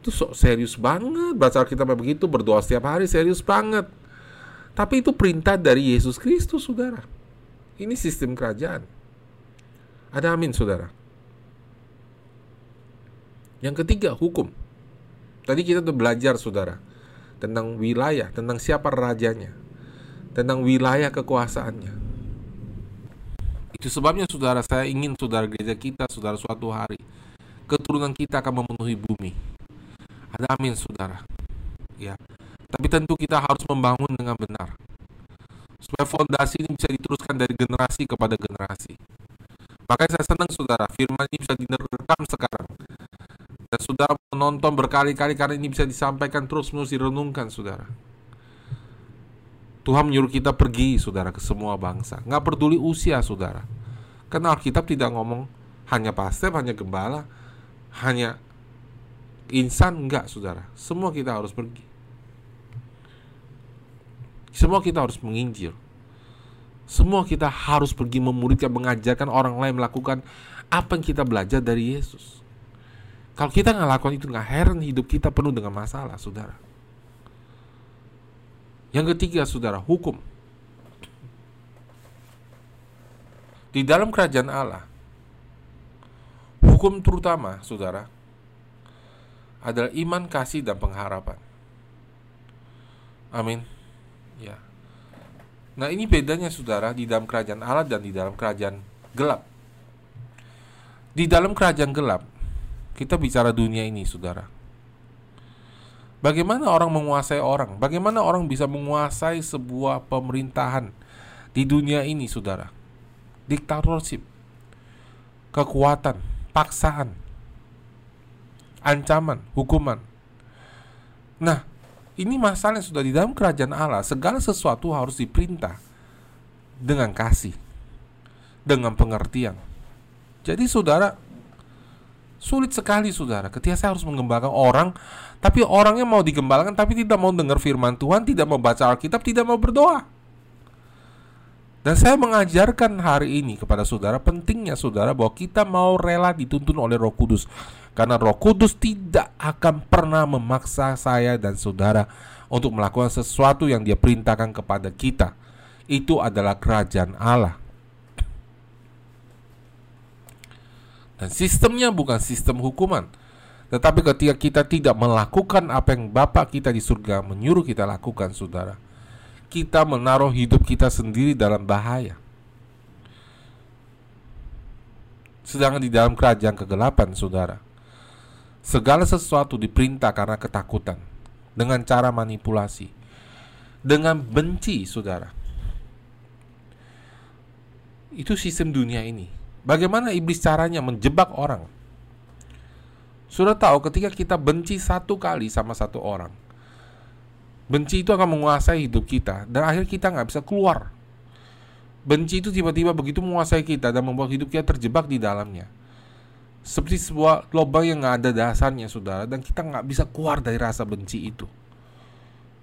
Itu sok serius banget baca kita begitu, berdoa setiap hari serius banget. Tapi itu perintah dari Yesus Kristus, saudara. Ini sistem kerajaan. Ada amin, saudara. Yang ketiga, hukum. Tadi kita udah belajar, saudara tentang wilayah, tentang siapa rajanya, tentang wilayah kekuasaannya. Itu sebabnya saudara saya ingin saudara gereja kita, saudara suatu hari keturunan kita akan memenuhi bumi. Ada amin saudara. Ya. Tapi tentu kita harus membangun dengan benar. Supaya fondasi ini bisa diteruskan dari generasi kepada generasi. Makanya saya senang saudara, firman ini bisa direkam sekarang dan saudara menonton berkali-kali karena ini bisa disampaikan terus menerus direnungkan saudara. Tuhan menyuruh kita pergi saudara ke semua bangsa. Nggak peduli usia saudara. Karena Alkitab tidak ngomong hanya pastor, hanya gembala, hanya insan. Enggak saudara. Semua kita harus pergi. Semua kita harus menginjil. Semua kita harus pergi memuridkan, mengajarkan orang lain melakukan apa yang kita belajar dari Yesus. Kalau kita nggak lakukan itu nggak heran hidup kita penuh dengan masalah, saudara. Yang ketiga, saudara, hukum. Di dalam kerajaan Allah, hukum terutama, saudara, adalah iman, kasih, dan pengharapan. Amin. Ya. Nah, ini bedanya saudara di dalam kerajaan Allah dan di dalam kerajaan gelap. Di dalam kerajaan gelap, kita bicara dunia ini, saudara. Bagaimana orang menguasai orang? Bagaimana orang bisa menguasai sebuah pemerintahan di dunia ini, saudara? Diktatorship, kekuatan, paksaan, ancaman, hukuman. Nah, ini masalah yang sudah di dalam kerajaan Allah. Segala sesuatu harus diperintah dengan kasih, dengan pengertian. Jadi, saudara, Sulit sekali saudara. Ketika saya harus mengembalakan orang Tapi orangnya mau digembalakan tapi tidak mau dengar firman Tuhan Tidak mau baca Alkitab, tidak mau berdoa. Dan saya mengajarkan hari ini kepada saudara Pentingnya saudara bahwa kita mau rela dituntun oleh roh kudus. Karena roh kudus tidak akan pernah memaksa saya dan saudara Untuk melakukan sesuatu yang dia perintahkan kepada kita. Itu adalah kerajaan Allah Dan sistemnya bukan sistem hukuman. Tetapi ketika kita tidak melakukan apa yang Bapak kita di surga menyuruh kita lakukan, saudara, kita menaruh hidup kita sendiri dalam bahaya. Sedangkan di dalam kerajaan kegelapan, saudara, segala sesuatu diperintah karena ketakutan, dengan cara manipulasi, dengan benci, saudara. Itu sistem dunia ini. Bagaimana iblis caranya menjebak orang? Sudah tahu ketika kita benci satu kali sama satu orang Benci itu akan menguasai hidup kita Dan akhirnya kita nggak bisa keluar. Benci itu tiba-tiba begitu menguasai kita Dan membuat hidup kita terjebak di dalamnya. Seperti sebuah lubang yang nggak ada dasarnya saudara Dan kita nggak bisa keluar dari rasa benci itu.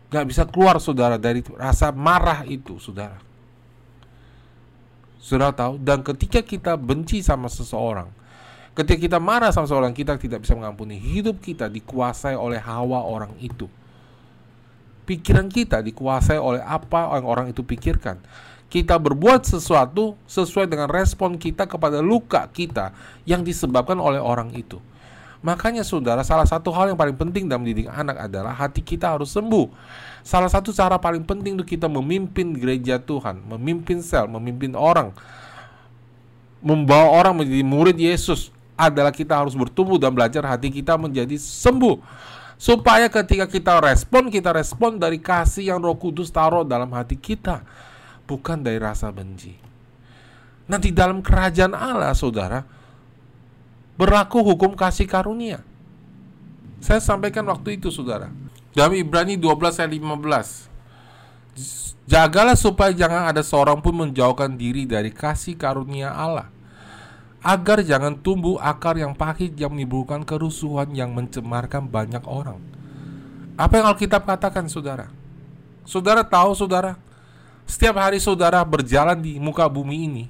Nggak bisa keluar saudara dari rasa marah itu saudara sudah tahu? Dan ketika kita benci sama seseorang ketika kita marah sama seseorang kita tidak bisa mengampuni. Hidup kita dikuasai oleh hawa orang itu. Pikiran kita dikuasai oleh apa yang orang itu pikirkan. Kita berbuat sesuatu sesuai dengan respon kita kepada luka kita yang disebabkan oleh orang itu Makanya saudara, salah satu hal yang paling penting dalam mendidik anak adalah hati kita harus sembuh. Salah satu cara paling penting untuk kita memimpin gereja Tuhan, memimpin sel, memimpin orang, membawa orang menjadi murid Yesus adalah kita harus bertumbuh dan belajar hati kita menjadi sembuh. Supaya ketika kita respon, kita respon dari kasih yang roh kudus taruh dalam hati kita. Bukan dari rasa benci. Di dalam kerajaan Allah saudara, berlaku hukum kasih karunia. Saya sampaikan waktu itu saudara. Dalam Ibrani 12 ayat 15. Jagalah supaya jangan ada seorang pun menjauhkan diri dari kasih karunia Allah. Agar jangan tumbuh akar yang pahit yang menimbulkan kerusuhan yang mencemarkan banyak orang. Apa yang Alkitab katakan saudara? Saudara tahu saudara, setiap hari saudara berjalan di muka bumi ini,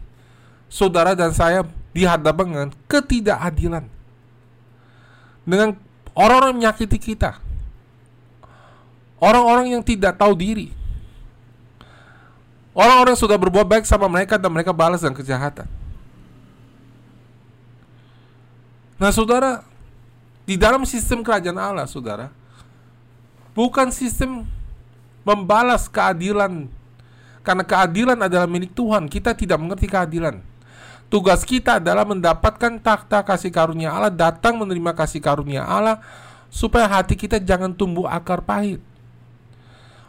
saudara dan saya dihadapkan dengan ketidakadilan. Dengan orang-orang menyakiti kita. Orang-orang yang tidak tahu diri. Orang-orang sudah berbuat baik sama mereka dan mereka balas dengan kejahatan. Nah, saudara, di dalam sistem kerajaan Allah, saudara, bukan sistem membalas keadilan karena keadilan adalah milik Tuhan. Kita tidak mengerti keadilan. Tugas kita adalah mendapatkan takhta kasih karunia Allah, datang menerima kasih karunia Allah, supaya hati kita jangan tumbuh akar pahit.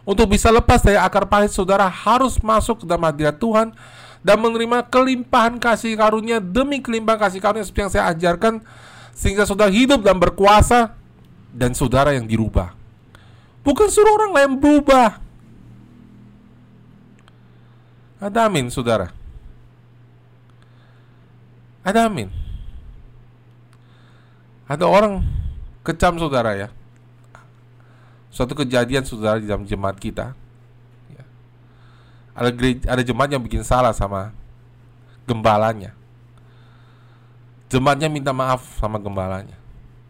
Untuk bisa lepas dari akar pahit, saudara harus masuk ke dalam hadirat Tuhan dan menerima kelimpahan kasih karunia demi kelimpahan kasih karunia seperti yang saya ajarkan, sehingga saudara hidup dan berkuasa dan saudara yang dirubah. Bukan suruh orang lain berubah. Ada amin, saudara. Ada amin. Ada orang kecam saudara ya. Suatu kejadian saudara di dalam jemaat kita. Ya. Ada gereja, ada jemaat yang bikin salah sama gembalanya. Jemaatnya minta maaf sama gembalanya.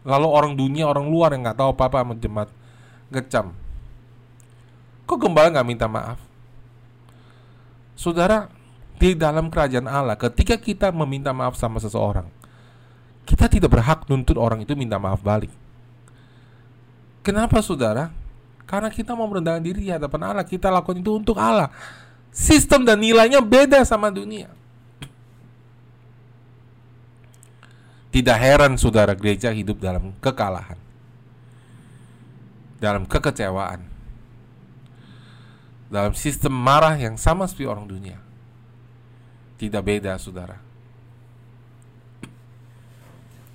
Lalu orang dunia, orang luar yang nggak tahu apa-apa sama jemaat ngecam. Kok gembala nggak minta maaf? Saudara, di dalam kerajaan Allah ketika kita meminta maaf sama seseorang kita tidak berhak nuntut orang itu minta maaf balik. Kenapa saudara? Karena kita mau merendahkan diri di hadapan Allah kita lakukan itu untuk Allah. Sistem dan nilainya beda sama dunia. Tidak heran saudara gereja hidup dalam kekalahan. Dalam kekecewaan. Dalam sistem marah yang sama seperti orang dunia tidak beda, saudara.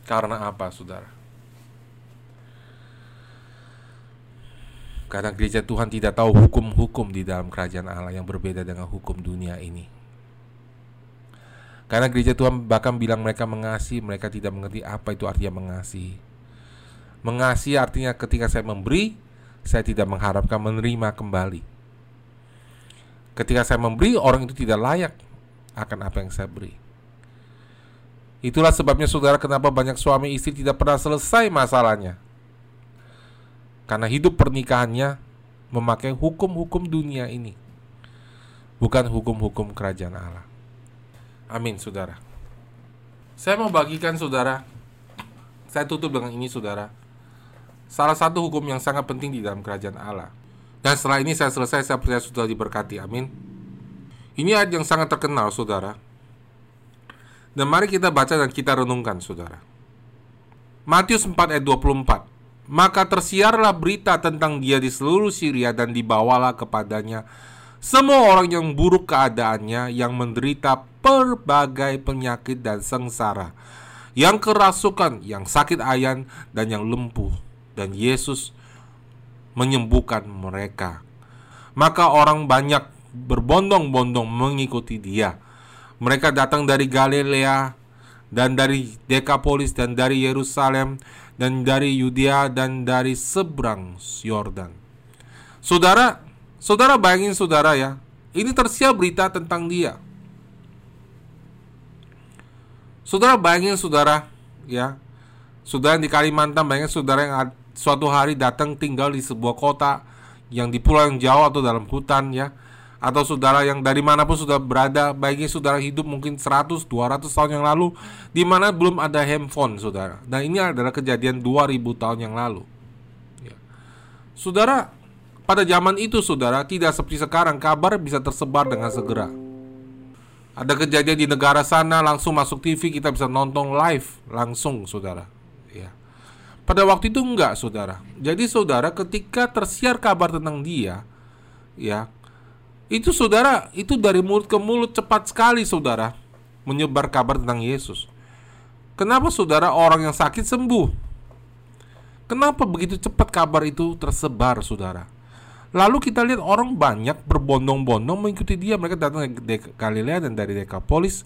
Karena apa, saudara? Karena gereja Tuhan tidak tahu hukum-hukum di dalam kerajaan Allah yang berbeda dengan hukum dunia ini. Karena gereja Tuhan bahkan bilang mereka mengasihi, mereka tidak mengerti apa itu artinya mengasihi. Mengasihi artinya ketika saya memberi, saya tidak mengharapkan menerima kembali. Ketika saya memberi, orang itu tidak layak akan apa yang saya beri. Itulah sebabnya saudara kenapa banyak suami istri tidak pernah selesai masalahnya. Karena hidup pernikahannya memakai hukum-hukum dunia ini. Bukan hukum-hukum kerajaan Allah. Amin saudara. Saya mau bagikan saudara. Saya tutup dengan ini saudara. Salah satu hukum yang sangat penting di dalam kerajaan Allah. Dan setelah ini saya selesai, saya percaya sudah diberkati. Amin. Ini ayat yang sangat terkenal, saudara. Dan mari kita baca dan kita renungkan, saudara. Matius 4 ayat 24. Maka tersiarlah berita tentang dia di seluruh Syria dan dibawalah kepadanya semua orang yang buruk keadaannya, yang menderita berbagai penyakit dan sengsara, yang kerasukan, yang sakit ayan, dan yang lumpuh. Dan Yesus menyembuhkan mereka. Maka orang banyak berbondong-bondong mengikuti dia. Mereka datang dari Galilea dan dari Dekapolis dan dari Yerusalem dan dari Yudea dan dari seberang Yordan. Saudara, saudara bayangin saudara ya, ini tersiar berita tentang dia. Saudara bayangin saudara ya, saudara di Kalimantan bayangin saudara yang suatu hari datang tinggal di sebuah kota yang di pulau yang jauh atau dalam hutan ya atau saudara yang dari mana pun sudah berada baiknya saudara hidup mungkin 100 200 tahun yang lalu di mana belum ada handphone saudara. Dan ini adalah kejadian 2000 tahun yang lalu. Ya. saudara pada zaman itu saudara tidak seperti sekarang kabar bisa tersebar dengan segera. Ada kejadian di negara sana langsung masuk TV kita bisa nonton live langsung saudara. Ya. Pada waktu itu enggak saudara. Jadi saudara ketika tersiar kabar tentang dia ya itu saudara, itu dari mulut ke mulut cepat sekali saudara menyebar kabar tentang Yesus. Kenapa saudara orang yang sakit sembuh? Kenapa begitu cepat kabar itu tersebar saudara? Lalu kita lihat orang banyak berbondong-bondong mengikuti dia. Mereka datang dari Galilea dan dari Dekapolis,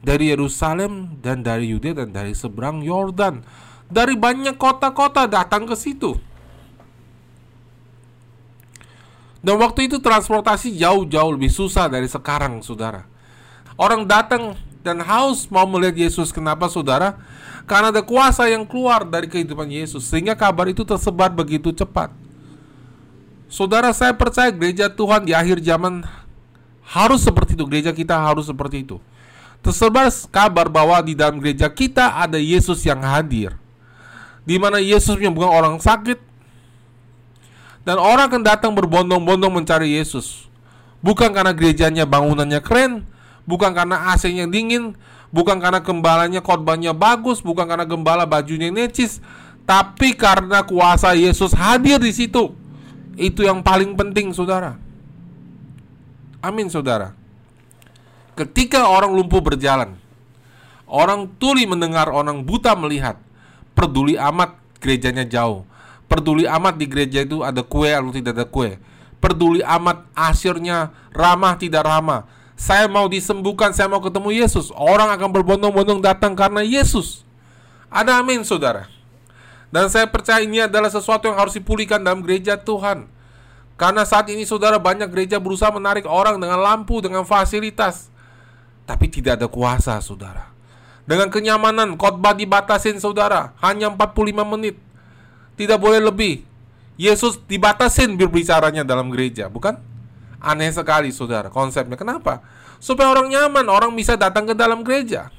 dari Yerusalem dan dari Yudea dan dari seberang Yordan. Dari banyak kota-kota datang ke situ. Dan waktu itu transportasi jauh-jauh lebih susah dari sekarang, saudara. Orang datang dan haus mau melihat Yesus. Kenapa, saudara? Karena ada kuasa yang keluar dari kehidupan Yesus, sehingga kabar itu tersebar begitu cepat. Saudara, saya percaya gereja Tuhan di akhir zaman harus seperti itu. Gereja kita harus seperti itu. Tersebar kabar bahwa di dalam gereja kita ada Yesus yang hadir. Di mana Yesus menyembuhkan orang sakit, dan orang akan datang berbondong-bondong mencari Yesus. Bukan karena gerejanya bangunannya keren, bukan karena AC-nya dingin, bukan karena gembalanya khotbahnya bagus, bukan karena gembala bajunya necis, tapi karena kuasa Yesus hadir di situ. Itu yang paling penting, Saudara. Amin, Saudara. Ketika orang lumpuh berjalan, orang tuli mendengar, orang buta melihat, peduli amat gerejanya jauh Peduli amat di gereja itu ada kue atau tidak ada kue. Peduli amat asyirnya ramah tidak ramah. Saya mau disembuhkan, saya mau ketemu Yesus. Orang akan berbondong-bondong datang karena Yesus. Ada amin, saudara. Dan saya percaya ini adalah sesuatu yang harus dipulihkan dalam gereja Tuhan. Karena saat ini saudara banyak gereja berusaha menarik orang dengan lampu, dengan fasilitas. Tapi tidak ada kuasa, saudara. Dengan kenyamanan, khotbah dibatasin, saudara. Hanya 45 menit. Tidak boleh lebih. Yesus dibatasin berbicaranya dalam gereja, bukan? Aneh sekali, saudara, konsepnya. Kenapa? Supaya orang nyaman, orang bisa datang ke dalam gereja.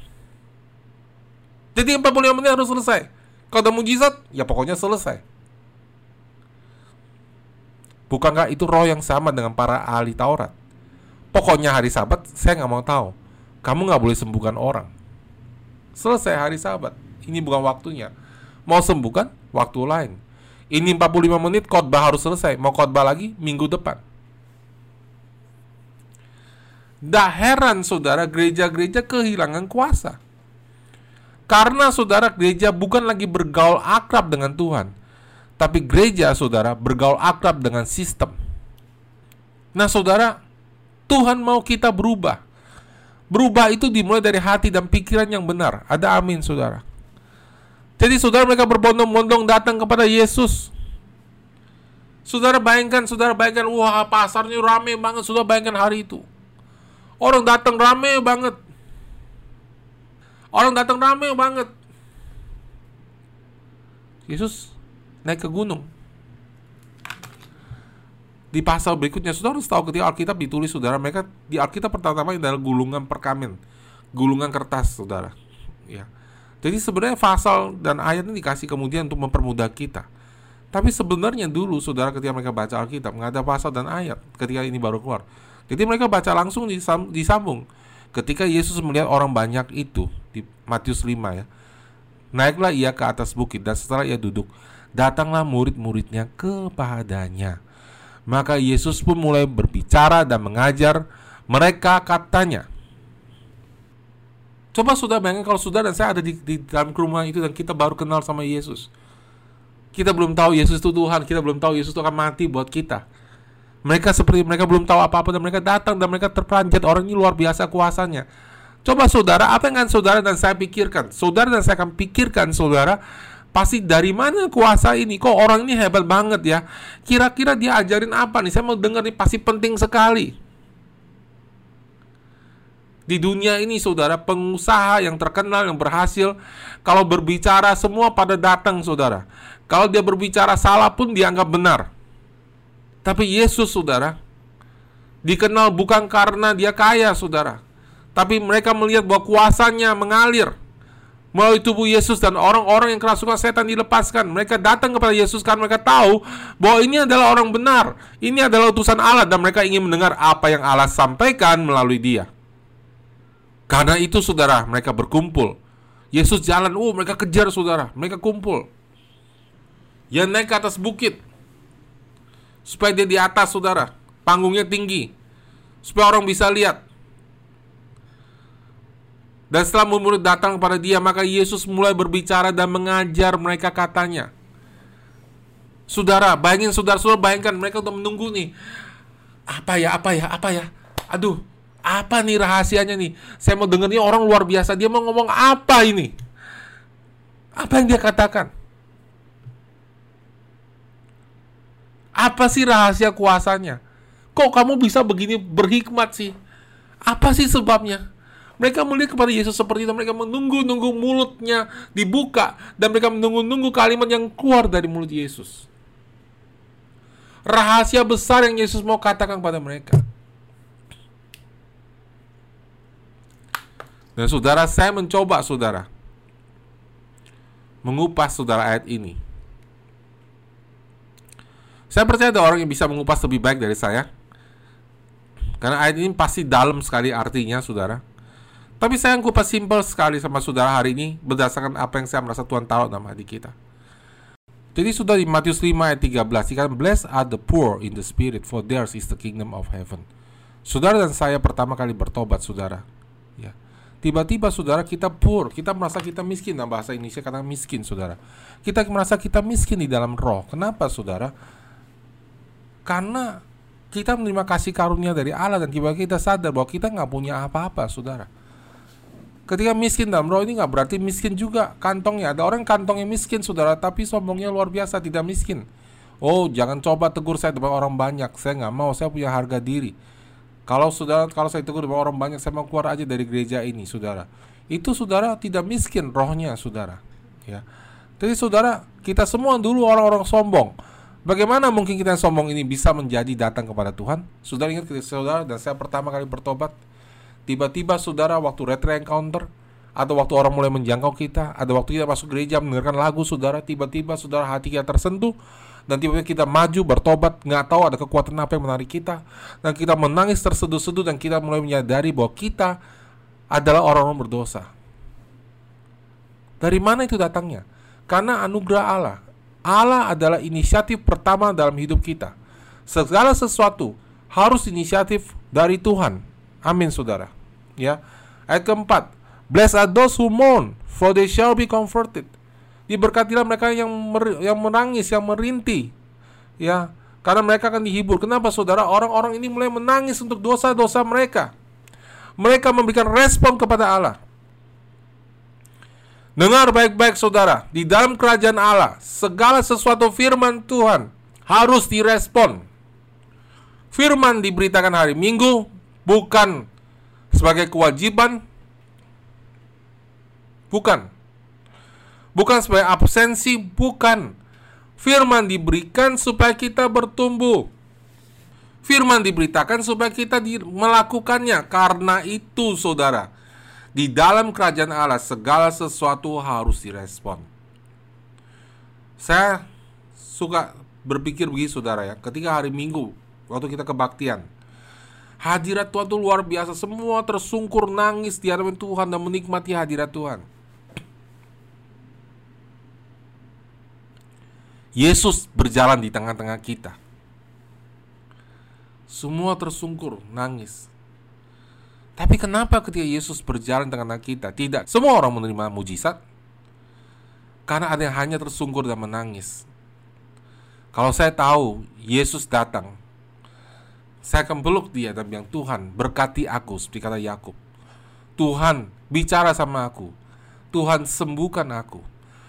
Jadi 45 menit harus selesai. Kalau ada mujizat, ya pokoknya selesai. Bukankah itu roh yang sama dengan para ahli Taurat? Pokoknya hari sabat, saya nggak mau tahu. Kamu nggak boleh sembuhkan orang. Selesai hari sabat. Ini bukan waktunya. Mau sembuhkan? Waktu lain. Ini 45 menit khotbah harus selesai. Mau khotbah lagi minggu depan. Dah heran saudara gereja-gereja kehilangan kuasa. Karena saudara gereja bukan lagi bergaul akrab dengan Tuhan. Tapi gereja saudara bergaul akrab dengan sistem. Nah saudara, Tuhan mau kita berubah. Berubah itu dimulai dari hati dan pikiran yang benar. Ada amin saudara. Jadi saudara mereka berbondong-bondong datang kepada Yesus. Saudara bayangkan, saudara bayangkan, wah pasarnya rame banget. Saudara bayangkan hari itu. Orang datang rame banget. Orang datang rame banget. Yesus naik ke gunung. Di pasal berikutnya, saudara harus tahu ketika Alkitab ditulis, saudara mereka di Alkitab pertama-tama adalah gulungan perkamen, gulungan kertas, saudara ya. Jadi sebenarnya pasal dan ayat ini dikasih kemudian untuk mempermudah kita. Tapi sebenarnya dulu saudara ketika mereka baca Alkitab nggak ada pasal dan ayat ketika ini baru keluar. Jadi mereka baca langsung disambung. Ketika Yesus melihat orang banyak itu di Matius 5 ya. Naiklah ia ke atas bukit dan setelah ia duduk, datanglah murid-muridnya kepadanya. Maka Yesus pun mulai berbicara dan mengajar mereka katanya. Coba sudah bayangkan kalau sudah dan saya ada di, di dalam kerumunan itu dan kita baru kenal sama Yesus. Kita belum tahu Yesus itu Tuhan, kita belum tahu Yesus itu akan mati buat kita. Mereka seperti mereka belum tahu apa-apa dan mereka datang dan mereka terperanjat orang ini luar biasa kuasanya. Coba saudara, apa yang akan saudara dan saya pikirkan? Saudara dan saya akan pikirkan saudara, pasti dari mana kuasa ini? Kok orang ini hebat banget ya? Kira-kira dia ajarin apa nih? Saya mau dengar nih pasti penting sekali. Di dunia ini saudara pengusaha yang terkenal yang berhasil kalau berbicara semua pada datang saudara. Kalau dia berbicara salah pun dianggap benar. Tapi Yesus saudara dikenal bukan karena dia kaya saudara. Tapi mereka melihat bahwa kuasanya mengalir melalui tubuh Yesus dan orang-orang yang kerasukan setan dilepaskan. Mereka datang kepada Yesus karena mereka tahu bahwa ini adalah orang benar. Ini adalah utusan Allah dan mereka ingin mendengar apa yang Allah sampaikan melalui dia. Karena itu saudara, mereka berkumpul. Yesus jalan, oh mereka kejar saudara, mereka kumpul. Yang naik ke atas bukit supaya dia di atas saudara, panggungnya tinggi, supaya orang bisa lihat. Dan setelah murid datang kepada dia, maka Yesus mulai berbicara dan mengajar mereka katanya. Saudara, bayangin saudara-saudara bayangkan mereka udah menunggu nih. Apa ya, apa ya, apa ya? Aduh, apa nih rahasianya nih? Saya mau dengarnya orang luar biasa. Dia mau ngomong apa ini? Apa yang dia katakan? Apa sih rahasia kuasanya? Kok kamu bisa begini berhikmat sih? Apa sih sebabnya? Mereka melihat kepada Yesus seperti itu. Mereka menunggu-nunggu mulutnya dibuka. Dan mereka menunggu-nunggu kalimat yang keluar dari mulut Yesus. Rahasia besar yang Yesus mau katakan kepada mereka. Dan saudara, saya mencoba saudara mengupas saudara ayat ini. Saya percaya ada orang yang bisa mengupas lebih baik dari saya. Karena ayat ini pasti dalam sekali artinya, saudara. Tapi saya mengupas simpel sekali sama saudara hari ini berdasarkan apa yang saya merasa Tuhan taruh dalam hati kita. Jadi sudah di Matius 5 ayat 13 dikatakan Blessed are the poor in the spirit for theirs is the kingdom of heaven. Saudara dan saya pertama kali bertobat saudara. Ya. Tiba-tiba saudara kita poor, kita merasa kita miskin dalam bahasa Indonesia kata miskin saudara. Kita merasa kita miskin di dalam roh. Kenapa saudara? Karena kita menerima kasih karunia dari Allah dan tiba-tiba kita sadar bahwa kita nggak punya apa-apa saudara. Ketika miskin dalam roh ini nggak berarti miskin juga kantongnya. Ada orang kantongnya miskin saudara, tapi sombongnya luar biasa tidak miskin. Oh jangan coba tegur saya depan orang banyak. Saya nggak mau. Saya punya harga diri. Kalau saudara, kalau saya tegur bahwa orang banyak, saya mau keluar aja dari gereja ini, saudara. Itu saudara tidak miskin rohnya, saudara. Ya. Jadi saudara, kita semua dulu orang-orang sombong. Bagaimana mungkin kita yang sombong ini bisa menjadi datang kepada Tuhan? Saudara ingat ketika saudara dan saya pertama kali bertobat, tiba-tiba saudara waktu retro encounter atau waktu orang mulai menjangkau kita, ada waktu kita masuk gereja mendengarkan lagu saudara, tiba-tiba saudara hati kita tersentuh, dan tiba-tiba kita maju bertobat nggak tahu ada kekuatan apa yang menarik kita. Dan kita menangis terseduh-seduh dan kita mulai menyadari bahwa kita adalah orang-orang berdosa. Dari mana itu datangnya? Karena anugerah Allah. Allah adalah inisiatif pertama dalam hidup kita. Segala sesuatu harus inisiatif dari Tuhan. Amin saudara. Ya. Ayat keempat. Blessed are those who mourn for they shall be comforted Diberkatilah mereka yang mer yang menangis, yang merintih. Ya, karena mereka akan dihibur. Kenapa Saudara? Orang-orang ini mulai menangis untuk dosa-dosa mereka. Mereka memberikan respon kepada Allah. Dengar baik-baik saudara, di dalam kerajaan Allah, segala sesuatu firman Tuhan harus direspon. Firman diberitakan hari Minggu bukan sebagai kewajiban, bukan, bukan sebagai absensi, bukan. Firman diberikan supaya kita bertumbuh. Firman diberitakan supaya kita di, melakukannya. Karena itu, saudara, Di dalam kerajaan Allah segala sesuatu harus direspon. Saya suka berpikir begitu saudara ya. Ketika hari Minggu waktu kita kebaktian, hadirat Tuhan itu luar biasa. Semua tersungkur nangis di hadapan Tuhan dan menikmati hadirat Tuhan. Yesus berjalan di tengah-tengah kita. Semua tersungkur, nangis. Tapi kenapa ketika Yesus berjalan di tengah-tengah kita, tidak semua orang menerima mujizat? Karena ada yang hanya tersungkur dan menangis. Kalau saya tahu Yesus datang, saya akan peluk dia dan bilang, Tuhan berkati aku, seperti kata Yakub. Tuhan bicara sama aku. Tuhan sembuhkan aku.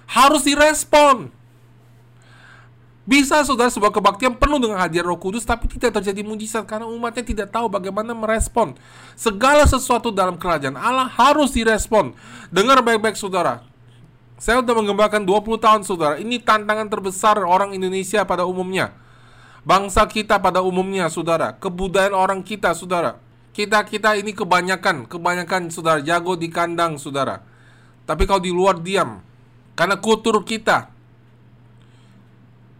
Harus direspon. Bisa saudara sebuah kebaktian penuh dengan hadirat roh kudus Tapi tidak terjadi mujizat Karena umatnya tidak tahu bagaimana merespon Segala sesuatu dalam kerajaan. Allah harus direspon. Dengar baik-baik saudara. Saya sudah mengembangkan 20 tahun saudara. Ini tantangan terbesar orang Indonesia pada umumnya. Bangsa kita pada umumnya saudara. Kebudayaan orang kita saudara. Kita-kita ini kebanyakan Kebanyakan saudara jago di kandang saudara. Tapi kalau di luar diam. Karena kultur kita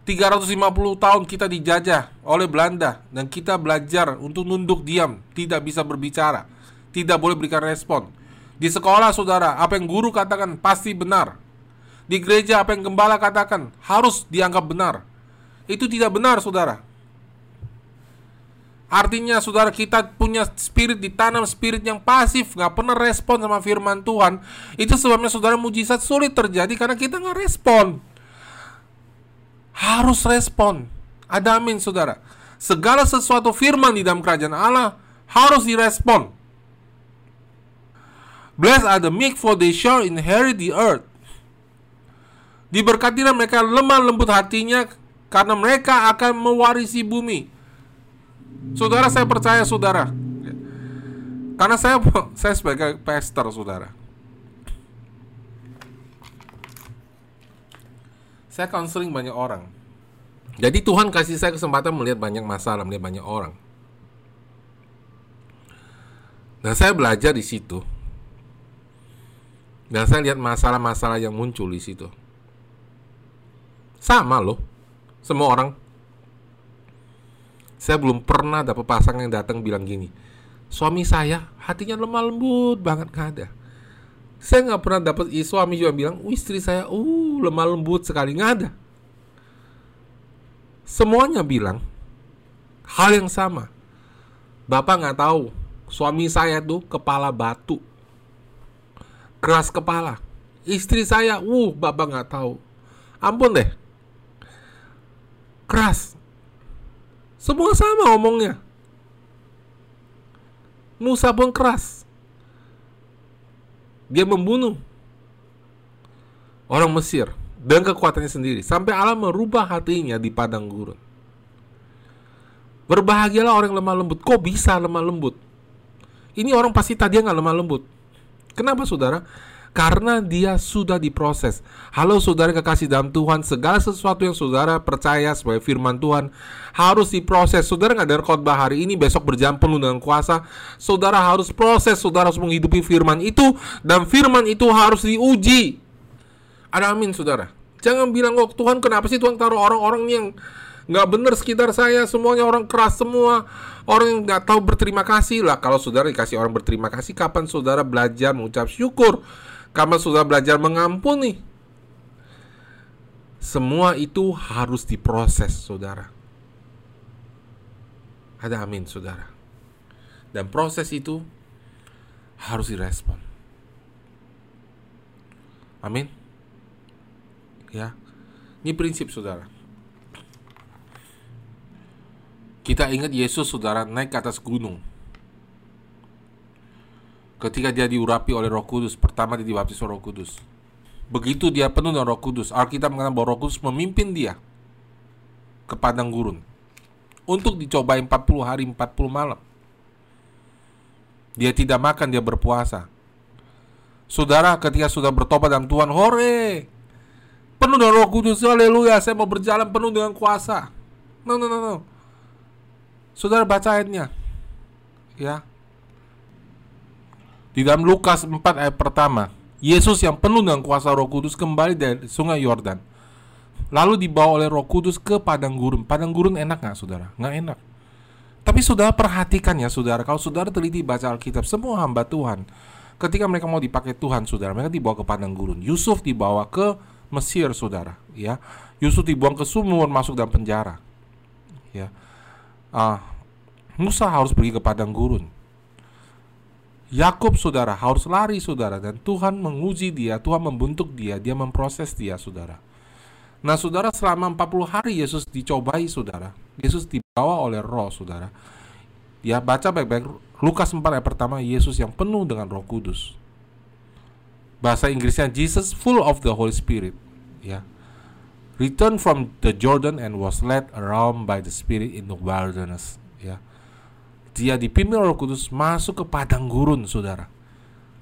350 tahun kita dijajah oleh Belanda dan kita belajar untuk nunduk diam, tidak bisa berbicara, tidak boleh berikan respon. Di sekolah saudara, apa yang guru katakan pasti benar. Di gereja apa yang gembala katakan harus dianggap benar. Itu tidak benar saudara. Artinya saudara kita punya spirit ditanam spirit yang pasif nggak pernah respon sama firman Tuhan Itu sebabnya saudara mujizat sulit terjadi karena kita nggak respon harus respon. Ada amin saudara. Segala sesuatu firman di dalam kerajaan Allah harus direspon. Blessed are the meek for they shall inherit the earth. Diberkatilah mereka lemah lembut hatinya karena mereka akan mewarisi bumi. Saudara saya percaya saudara. Karena saya saya sebagai pastor saudara. Saya counseling banyak orang. Jadi Tuhan kasih saya kesempatan melihat banyak masalah, melihat banyak orang. Dan saya belajar di situ. Dan saya lihat masalah-masalah yang muncul di situ. Sama loh, semua orang. Saya belum pernah dapat pasangan yang datang bilang gini, suami saya hatinya lemah lembut banget gak ada saya nggak pernah dapat suami juga bilang, istri saya, uh lemah lembut sekali nggak ada. Semuanya bilang hal yang sama. Bapak nggak tahu, suami saya tuh kepala batu, keras kepala. Istri saya, uh bapak nggak tahu. Ampun deh, keras. Semua sama omongnya. Musa pun keras dia membunuh orang Mesir dengan kekuatannya sendiri sampai Allah merubah hatinya di padang gurun. Berbahagialah orang yang lemah lembut. Kok bisa lemah lembut? Ini orang pasti tadi nggak lemah lembut. Kenapa saudara? Karena dia sudah diproses. Halo saudara kekasih dalam Tuhan, segala sesuatu yang saudara percaya sebagai firman Tuhan harus diproses. Saudara nggak ada khotbah hari ini, besok berjalan penuh dengan kuasa. Saudara harus proses, saudara harus menghidupi firman itu dan firman itu harus diuji. Ada amin saudara. Jangan bilang, oh Tuhan kenapa sih Tuhan taruh orang-orang yang nggak benar sekitar saya semuanya orang keras semua orang yang nggak tahu berterima kasih lah kalau saudara dikasih orang berterima kasih kapan saudara belajar mengucap syukur kamu sudah belajar mengampuni. Semua itu harus diproses, saudara. Ada amin, saudara. Dan proses itu harus direspon. Amin. Ya. Ini prinsip, saudara. Kita ingat Yesus, saudara, naik ke atas gunung ketika dia diurapi oleh Roh Kudus, pertama dia dibaptis oleh Roh Kudus. Begitu dia penuh dengan Roh Kudus, Alkitab mengatakan bahwa Roh Kudus memimpin dia ke padang gurun untuk dicobai 40 hari 40 malam. Dia tidak makan, dia berpuasa. Saudara ketika sudah bertobat dalam Tuhan, hore! Penuh dengan roh kudus, haleluya, saya mau berjalan penuh dengan kuasa. No, no, no, no. Saudara baca ayatnya. Ya, Di dalam Lukas 4 ayat pertama, Yesus yang penuh dengan kuasa Roh Kudus kembali dari Sungai Yordan. Lalu dibawa oleh Roh Kudus ke padang gurun. Padang gurun enak nggak, saudara? Nggak enak. Tapi saudara perhatikan ya, saudara. Kalau saudara teliti baca Alkitab, semua hamba Tuhan, ketika mereka mau dipakai Tuhan, saudara, mereka dibawa ke padang gurun. Yusuf dibawa ke Mesir, saudara. Ya, Yusuf dibuang ke sumur, masuk dalam penjara. Ya, uh, Musa harus pergi ke padang gurun. Yakub saudara harus lari saudara dan Tuhan menguji dia, Tuhan membentuk dia, dia memproses dia saudara. Nah saudara selama 40 hari Yesus dicobai saudara. Yesus dibawa oleh roh saudara. Ya baca baik-baik Lukas 4 ayat pertama Yesus yang penuh dengan roh kudus. Bahasa Inggrisnya Jesus full of the Holy Spirit. Ya. Return from the Jordan and was led around by the Spirit in the wilderness. Ya dia dipimpin Roh Kudus masuk ke padang gurun, saudara.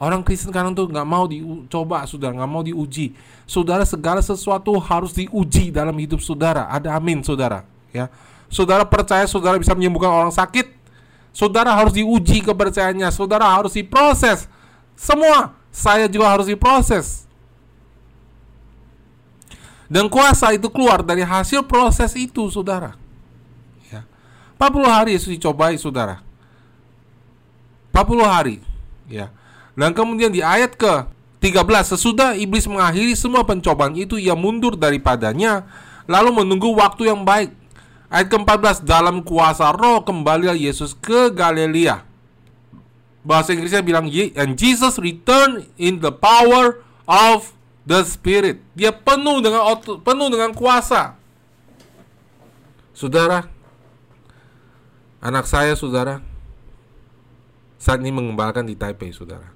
Orang Kristen sekarang tuh nggak mau dicoba, saudara, nggak mau diuji. Saudara, segala sesuatu harus diuji dalam hidup saudara. Ada amin, saudara. Ya, saudara percaya saudara bisa menyembuhkan orang sakit. Saudara harus diuji kepercayaannya. Saudara harus diproses. Semua saya juga harus diproses. Dan kuasa itu keluar dari hasil proses itu, saudara. 40 hari Yesus dicobai saudara. 40 hari ya. Dan kemudian di ayat ke 13 sesudah iblis mengakhiri semua pencobaan itu ia mundur daripadanya lalu menunggu waktu yang baik. Ayat ke-14 dalam kuasa roh kembali Yesus ke Galilea. Bahasa Inggrisnya bilang and Jesus returned in the power of the Spirit. Dia penuh dengan penuh dengan kuasa. Saudara, Anak saya, saudara, saat ini mengembalakan di Taipei, saudara.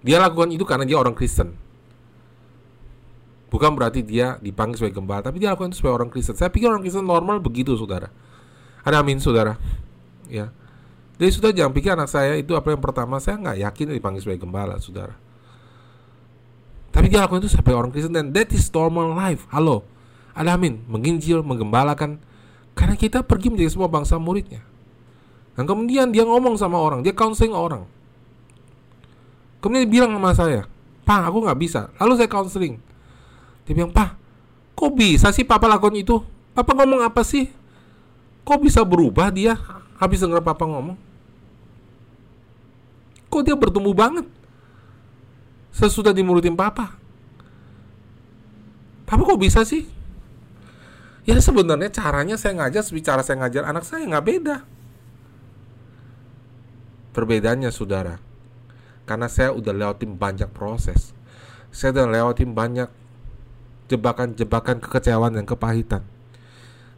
Dia lakukan itu karena dia orang Kristen. Bukan berarti dia dipanggil sebagai gembala, tapi dia lakukan itu sebagai orang Kristen. Saya pikir orang Kristen normal begitu, saudara. Ada amin, saudara. Ya. Jadi sudah jangan pikir anak saya itu apa yang pertama saya nggak yakin dipanggil sebagai gembala, saudara. Tapi dia lakukan itu sebagai orang Kristen dan that is normal life. Halo, ada amin, menginjil, menggembalakan, karena kita pergi menjadi semua bangsa muridnya. Dan kemudian dia ngomong sama orang, dia counseling orang. Kemudian dia bilang sama saya, Pak, aku nggak bisa. Lalu saya counseling. Dia bilang, Pak, kok bisa sih Papa lakukan itu? Papa ngomong apa sih? Kok bisa berubah dia habis dengar Papa ngomong? Kok dia bertumbuh banget? Sesudah dimurutin Papa. Papa kok bisa sih? Ya sebenarnya caranya saya ngajar, bicara saya ngajar anak saya nggak beda. Perbedaannya saudara, karena saya udah lewatin banyak proses. Saya udah lewatin banyak jebakan-jebakan kekecewaan dan kepahitan.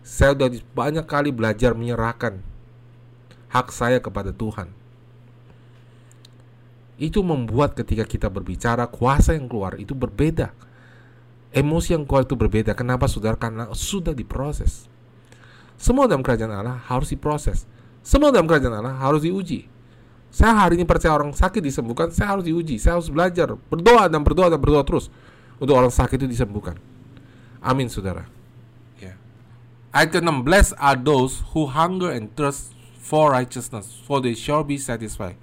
Saya udah banyak kali belajar menyerahkan hak saya kepada Tuhan. Itu membuat ketika kita berbicara kuasa yang keluar itu berbeda Emosi yang kuat itu berbeda. Kenapa saudara? Karena sudah diproses. Semua dalam kerajaan Allah harus diproses. Semua dalam kerajaan Allah harus diuji. Saya hari ini percaya orang sakit disembuhkan, saya harus diuji. Saya harus belajar, berdoa dan berdoa dan berdoa terus untuk orang sakit itu disembuhkan. Amin, saudara. Yeah. Ayat ke-16 are those who hunger and thirst for righteousness, for they shall be satisfied.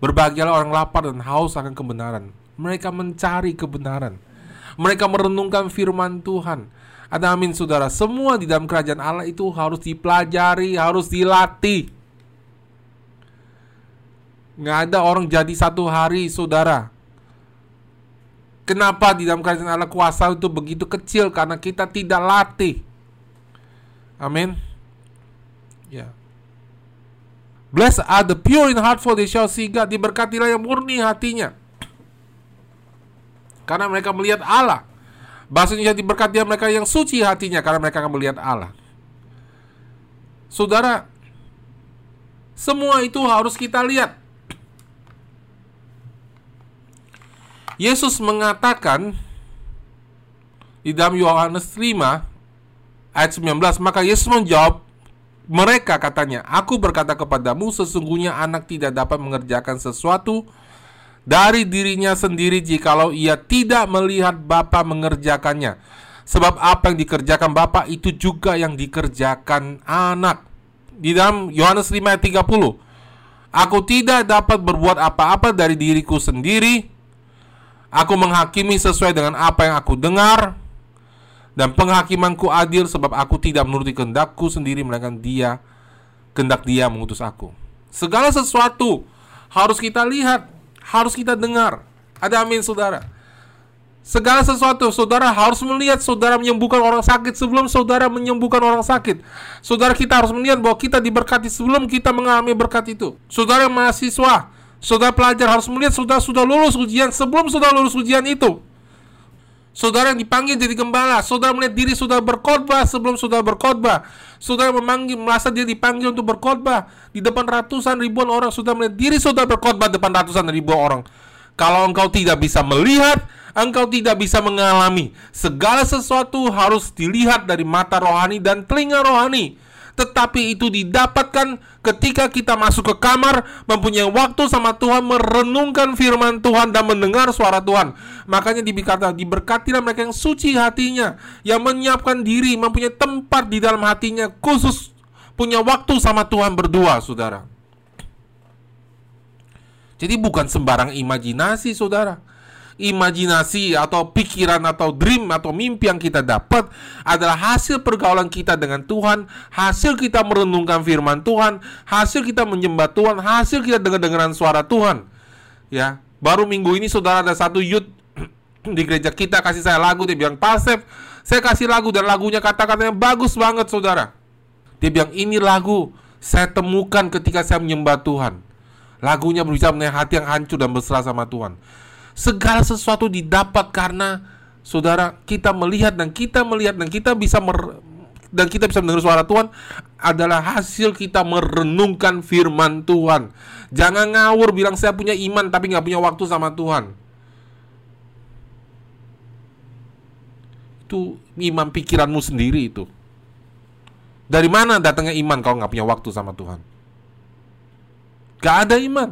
Berbahagialah orang lapar dan haus akan kebenaran. Mereka mencari kebenaran. Mereka merenungkan firman Tuhan. Ada amin saudara. Semua di dalam kerajaan Allah itu harus dipelajari, harus dilatih. Nggak ada orang jadi satu hari saudara. Kenapa di dalam kerajaan Allah kuasa itu begitu kecil? Karena kita tidak latih. Amin. Ya. Blessed are the pure in heart for they shall see God. Diberkatilah yang murni hatinya karena mereka melihat Allah. Bahasa Indonesia diberkati mereka yang suci hatinya karena mereka akan melihat Allah. Saudara, semua itu harus kita lihat. Yesus mengatakan di dalam Yohanes 5 ayat 19, maka Yesus menjawab mereka katanya, Aku berkata kepadamu sesungguhnya anak tidak dapat mengerjakan sesuatu dari dirinya sendiri jikalau ia tidak melihat Bapa mengerjakannya. Sebab apa yang dikerjakan Bapa itu juga yang dikerjakan anak. Di dalam Yohanes 5 ayat 30. Aku tidak dapat berbuat apa-apa dari diriku sendiri. Aku menghakimi sesuai dengan apa yang aku dengar. Dan penghakimanku adil sebab aku tidak menuruti kehendakku sendiri melainkan dia kehendak dia mengutus aku. Segala sesuatu harus kita lihat, harus kita dengar. Ada amin saudara. Segala sesuatu saudara harus melihat saudara menyembuhkan orang sakit sebelum saudara menyembuhkan orang sakit. Saudara kita harus melihat bahwa kita diberkati sebelum kita mengalami berkat itu. Saudara mahasiswa, saudara pelajar harus melihat saudara sudah lulus ujian sebelum saudara lulus ujian itu. Saudara yang dipanggil jadi gembala, saudara melihat diri saudara berkhotbah sebelum saudara berkhotbah. Saudara memanggil merasa dia dipanggil untuk berkhotbah di depan ratusan ribuan orang, saudara melihat diri saudara berkhotbah depan ratusan ribuan orang. Kalau engkau tidak bisa melihat, engkau tidak bisa mengalami. Segala sesuatu harus dilihat dari mata rohani dan telinga rohani. Tetapi itu didapatkan ketika kita masuk ke kamar, mempunyai waktu sama Tuhan, merenungkan firman Tuhan dan mendengar suara Tuhan. Makanya dibikata, diberkatilah mereka yang suci hatinya, yang menyiapkan diri, mempunyai tempat di dalam hatinya, khusus punya waktu sama Tuhan berdua, saudara. Jadi bukan sembarang imajinasi, saudara imajinasi atau pikiran atau dream atau mimpi yang kita dapat adalah hasil pergaulan kita dengan Tuhan, hasil kita merenungkan firman Tuhan, hasil kita menyembah Tuhan, hasil kita dengar-dengaran suara Tuhan. Ya, baru minggu ini saudara ada satu youth di gereja kita kasih saya lagu dia bilang Pasef saya kasih lagu dan lagunya kata-katanya bagus banget saudara. Dia bilang ini lagu saya temukan ketika saya menyembah Tuhan. Lagunya berbicara mengenai hati yang hancur dan berserah sama Tuhan Segala sesuatu didapat karena saudara kita melihat dan kita melihat dan kita bisa mer dan kita bisa mendengar suara Tuhan adalah hasil kita merenungkan firman Tuhan. Jangan ngawur bilang saya punya iman tapi nggak punya waktu sama Tuhan. Itu iman pikiranmu sendiri itu. Dari mana datangnya iman kalau nggak punya waktu sama Tuhan? Gak ada iman.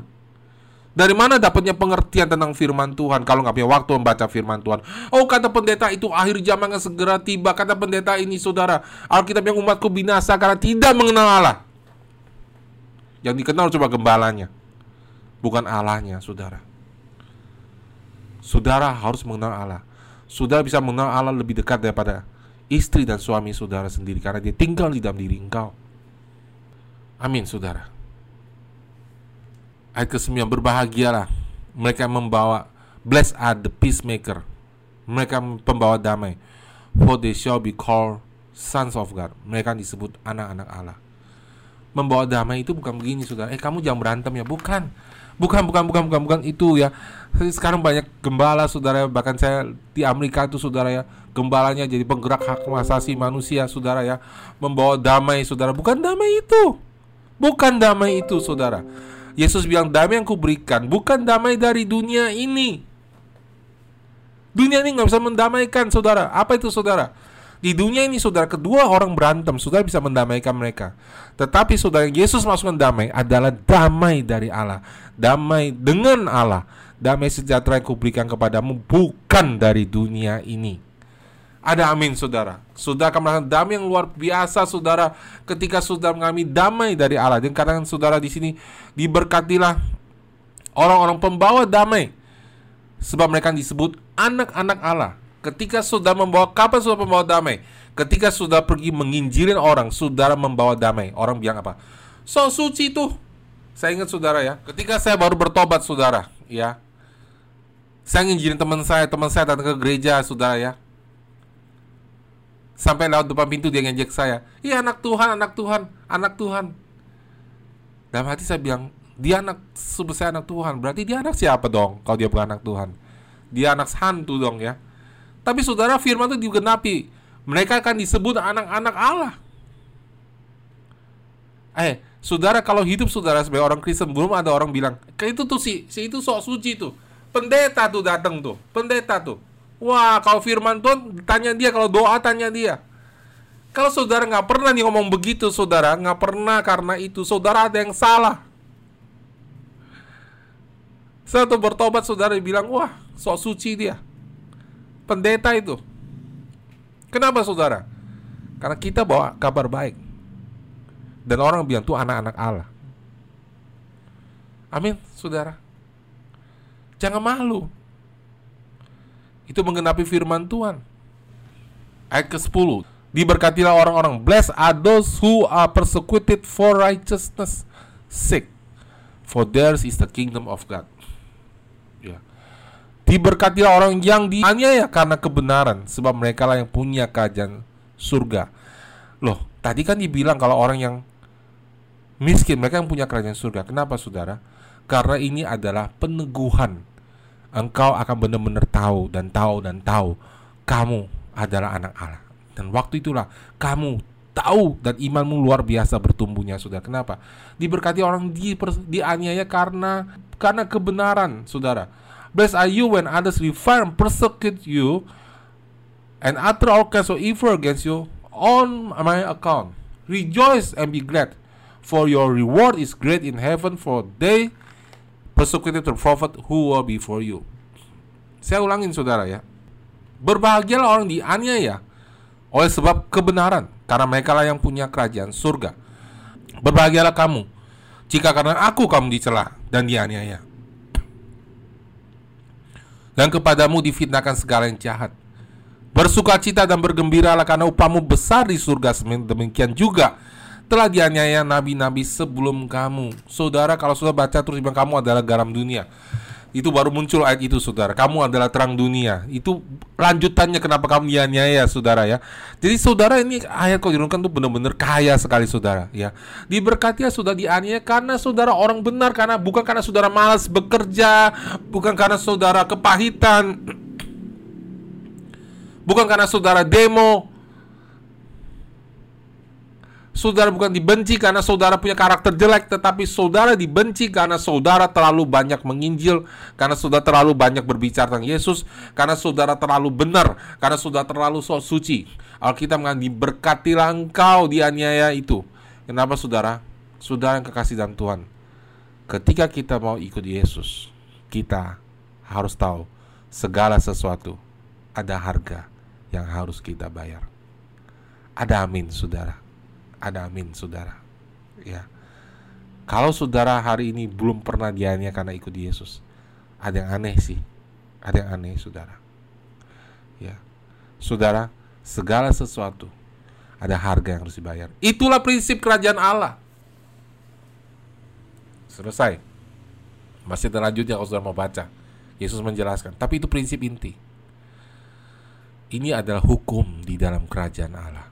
Dari mana dapatnya pengertian tentang firman Tuhan kalau nggak punya waktu membaca firman Tuhan? Oh kata pendeta itu akhir zaman yang segera tiba. Kata pendeta ini saudara, Alkitab yang umatku binasa karena tidak mengenal Allah. Yang dikenal coba gembalanya, bukan Allahnya, saudara. Saudara harus mengenal Allah. Saudara bisa mengenal Allah lebih dekat daripada istri dan suami saudara sendiri karena dia tinggal di dalam diri engkau. Amin, saudara. Ayat ke-9 berbahagialah mereka membawa blessed are the peacemaker. Mereka pembawa damai. For they shall be called sons of God. Mereka disebut anak-anak Allah. Membawa damai itu bukan begini saudara. Eh kamu jangan berantem ya. Bukan. Bukan, bukan, bukan, bukan, bukan itu ya. Sekarang banyak gembala saudara. Bahkan saya di Amerika itu saudara ya. Gembalanya jadi penggerak hak asasi manusia saudara ya. Membawa damai saudara. Bukan damai itu. Bukan damai itu saudara. Yesus bilang damai yang kuberikan bukan damai dari dunia ini. Dunia ini nggak bisa mendamaikan saudara. Apa itu saudara? Di dunia ini saudara kedua orang berantem, saudara bisa mendamaikan mereka. Tetapi saudara Yesus masukkan damai adalah damai dari Allah, damai dengan Allah, damai sejahtera yang kuberikan kepadamu bukan dari dunia ini. Ada amin saudara. Saudara akan merasakan damai yang luar biasa saudara Ketika saudara mengalami damai dari Allah. Dan katakan saudara di sini Diberkatilah Orang-orang pembawa damai. Sebab mereka disebut anak-anak Allah. Ketika saudara membawa Kapan saudara membawa damai? Ketika saudara pergi menginjilin orang Saudara membawa damai. Orang bilang apa? So suci tuh Saya ingat saudara ya. Ketika saya baru bertobat saudara Ya. Saya nginjilin teman saya Teman saya datang ke gereja saudara ya Sampai lewat depan pintu dia ngejek saya. Iya anak Tuhan, anak Tuhan, anak Tuhan. Dalam hati saya bilang, dia anak sebesar anak Tuhan. Berarti dia anak siapa dong kalau dia bukan anak Tuhan? Dia anak hantu dong ya. Tapi saudara firman itu digenapi. Mereka akan disebut anak-anak Allah. Eh, saudara kalau hidup saudara sebagai orang Kristen belum ada orang bilang, kayak itu tuh si si itu sok suci tuh. Pendeta tuh datang tuh, pendeta tuh. Wah, kalau firman Tuhan tanya dia, kalau doa tanya dia. Kalau saudara nggak pernah nih ngomong begitu, saudara nggak pernah karena itu saudara ada yang salah. Satu bertobat saudara bilang, wah, sok suci dia. Pendeta itu. Kenapa saudara? Karena kita bawa kabar baik. Dan orang bilang tuh anak-anak Allah. Amin, saudara. Jangan malu. Itu menggenapi firman Tuhan. Ayat ke-10. Diberkatilah orang-orang. Blessed are those who are persecuted for righteousness sake. For theirs is the kingdom of God. Ya. Diberkatilah orang yang dianiaya karena kebenaran. Sebab mereka lah yang punya kerajaan surga. Loh, tadi kan dibilang kalau orang yang miskin, mereka yang punya kerajaan surga. Kenapa saudara? Karena ini adalah peneguhan. Engkau akan benar-benar tahu dan tahu dan tahu kamu adalah anak Allah. Dan waktu itulah kamu tahu dan imanmu luar biasa bertumbuhnya saudara. Kenapa? Diberkati orang di dianiaya karena karena kebenaran, saudara. Blessed are you when others revile and persecute you and utter all kinds of evil against you on my account. Rejoice and be glad, for your reward is great in heaven, for they persecuted the prophet who were before you. Saya ulangin saudara ya. Berbahagialah orang dianiaya oleh sebab kebenaran, karena mereka lah yang punya kerajaan surga. Berbahagialah kamu jika karena aku kamu dicela dan dianiaya. Dan kepadamu difitnahkan segala yang jahat. Bersukacita dan bergembiralah karena upahmu besar di surga demikian juga telah dianiaya nabi-nabi sebelum kamu. Saudara, kalau sudah baca terus bilang kamu adalah garam dunia. Itu baru muncul ayat itu, saudara. Kamu adalah terang dunia. Itu lanjutannya kenapa kamu dianiaya, saudara ya. Jadi saudara ini ayat kau dirunkan tuh benar-benar kaya sekali, saudara ya. Diberkati ya sudah dianiaya karena saudara orang benar, karena bukan karena saudara malas bekerja, bukan karena saudara kepahitan, bukan karena saudara demo, Saudara bukan dibenci karena saudara punya karakter jelek, tetapi saudara dibenci karena saudara terlalu banyak menginjil, karena saudara terlalu banyak berbicara tentang Yesus, karena saudara terlalu benar, karena saudara terlalu so suci. Alkitab mengatakan diberkatilah engkau dianiaya itu. Kenapa saudara? Saudara yang kekasih dalam Tuhan. Ketika kita mau ikut Yesus, kita harus tahu segala sesuatu ada harga yang harus kita bayar. Ada amin, saudara ada amin saudara. Ya. Kalau saudara hari ini belum pernah dianiaya karena ikut Yesus ada yang aneh sih. Ada yang aneh saudara. Ya. Saudara segala sesuatu ada harga yang harus dibayar. Itulah prinsip kerajaan Allah. Selesai. Masih terlanjut ya kalau saudara mau baca. Yesus menjelaskan. Tapi itu prinsip inti. Ini adalah hukum di dalam kerajaan Allah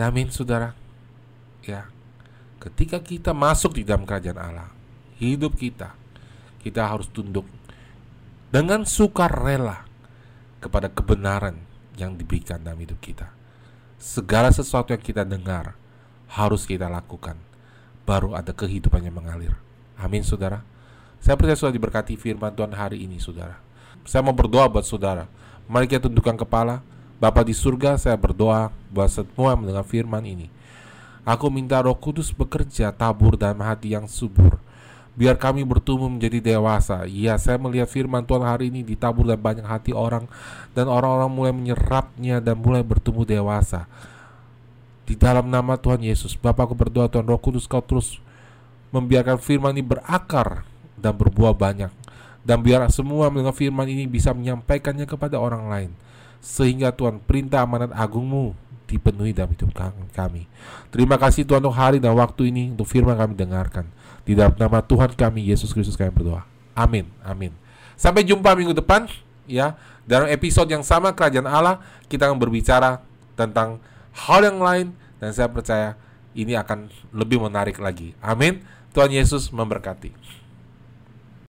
amin saudara. Ya. Ketika kita masuk di dalam kerajaan Allah, hidup kita kita harus tunduk dengan sukarela kepada kebenaran yang diberikan dalam hidup kita. Segala sesuatu yang kita dengar harus kita lakukan. Baru ada kehidupan yang mengalir. Amin saudara. Saya percaya sudah diberkati firman Tuhan hari ini saudara. Saya mau berdoa buat saudara. Mari kita tundukkan kepala. Bapa di surga, saya berdoa buat semua mendengar firman ini. Aku minta roh kudus bekerja tabur dalam hati yang subur. Biar kami bertumbuh menjadi dewasa. Ya, saya melihat firman Tuhan hari ini ditabur dalam banyak hati orang. Dan orang-orang mulai menyerapnya dan mulai bertumbuh dewasa. Di dalam nama Tuhan Yesus, Bapak aku berdoa Tuhan roh kudus kau terus membiarkan firman ini berakar dan berbuah banyak. Dan biar semua mendengar firman ini bisa menyampaikannya kepada orang lain sehingga Tuhan perintah amanat agungmu dipenuhi dalam hidup kami. Terima kasih Tuhan untuk hari dan waktu ini untuk firman kami dengarkan. Di dalam nama Tuhan kami Yesus Kristus kami berdoa. Amin. Amin. Sampai jumpa minggu depan ya. Dalam episode yang sama kerajaan Allah kita akan berbicara tentang hal yang lain dan saya percaya ini akan lebih menarik lagi. Amin. Tuhan Yesus memberkati.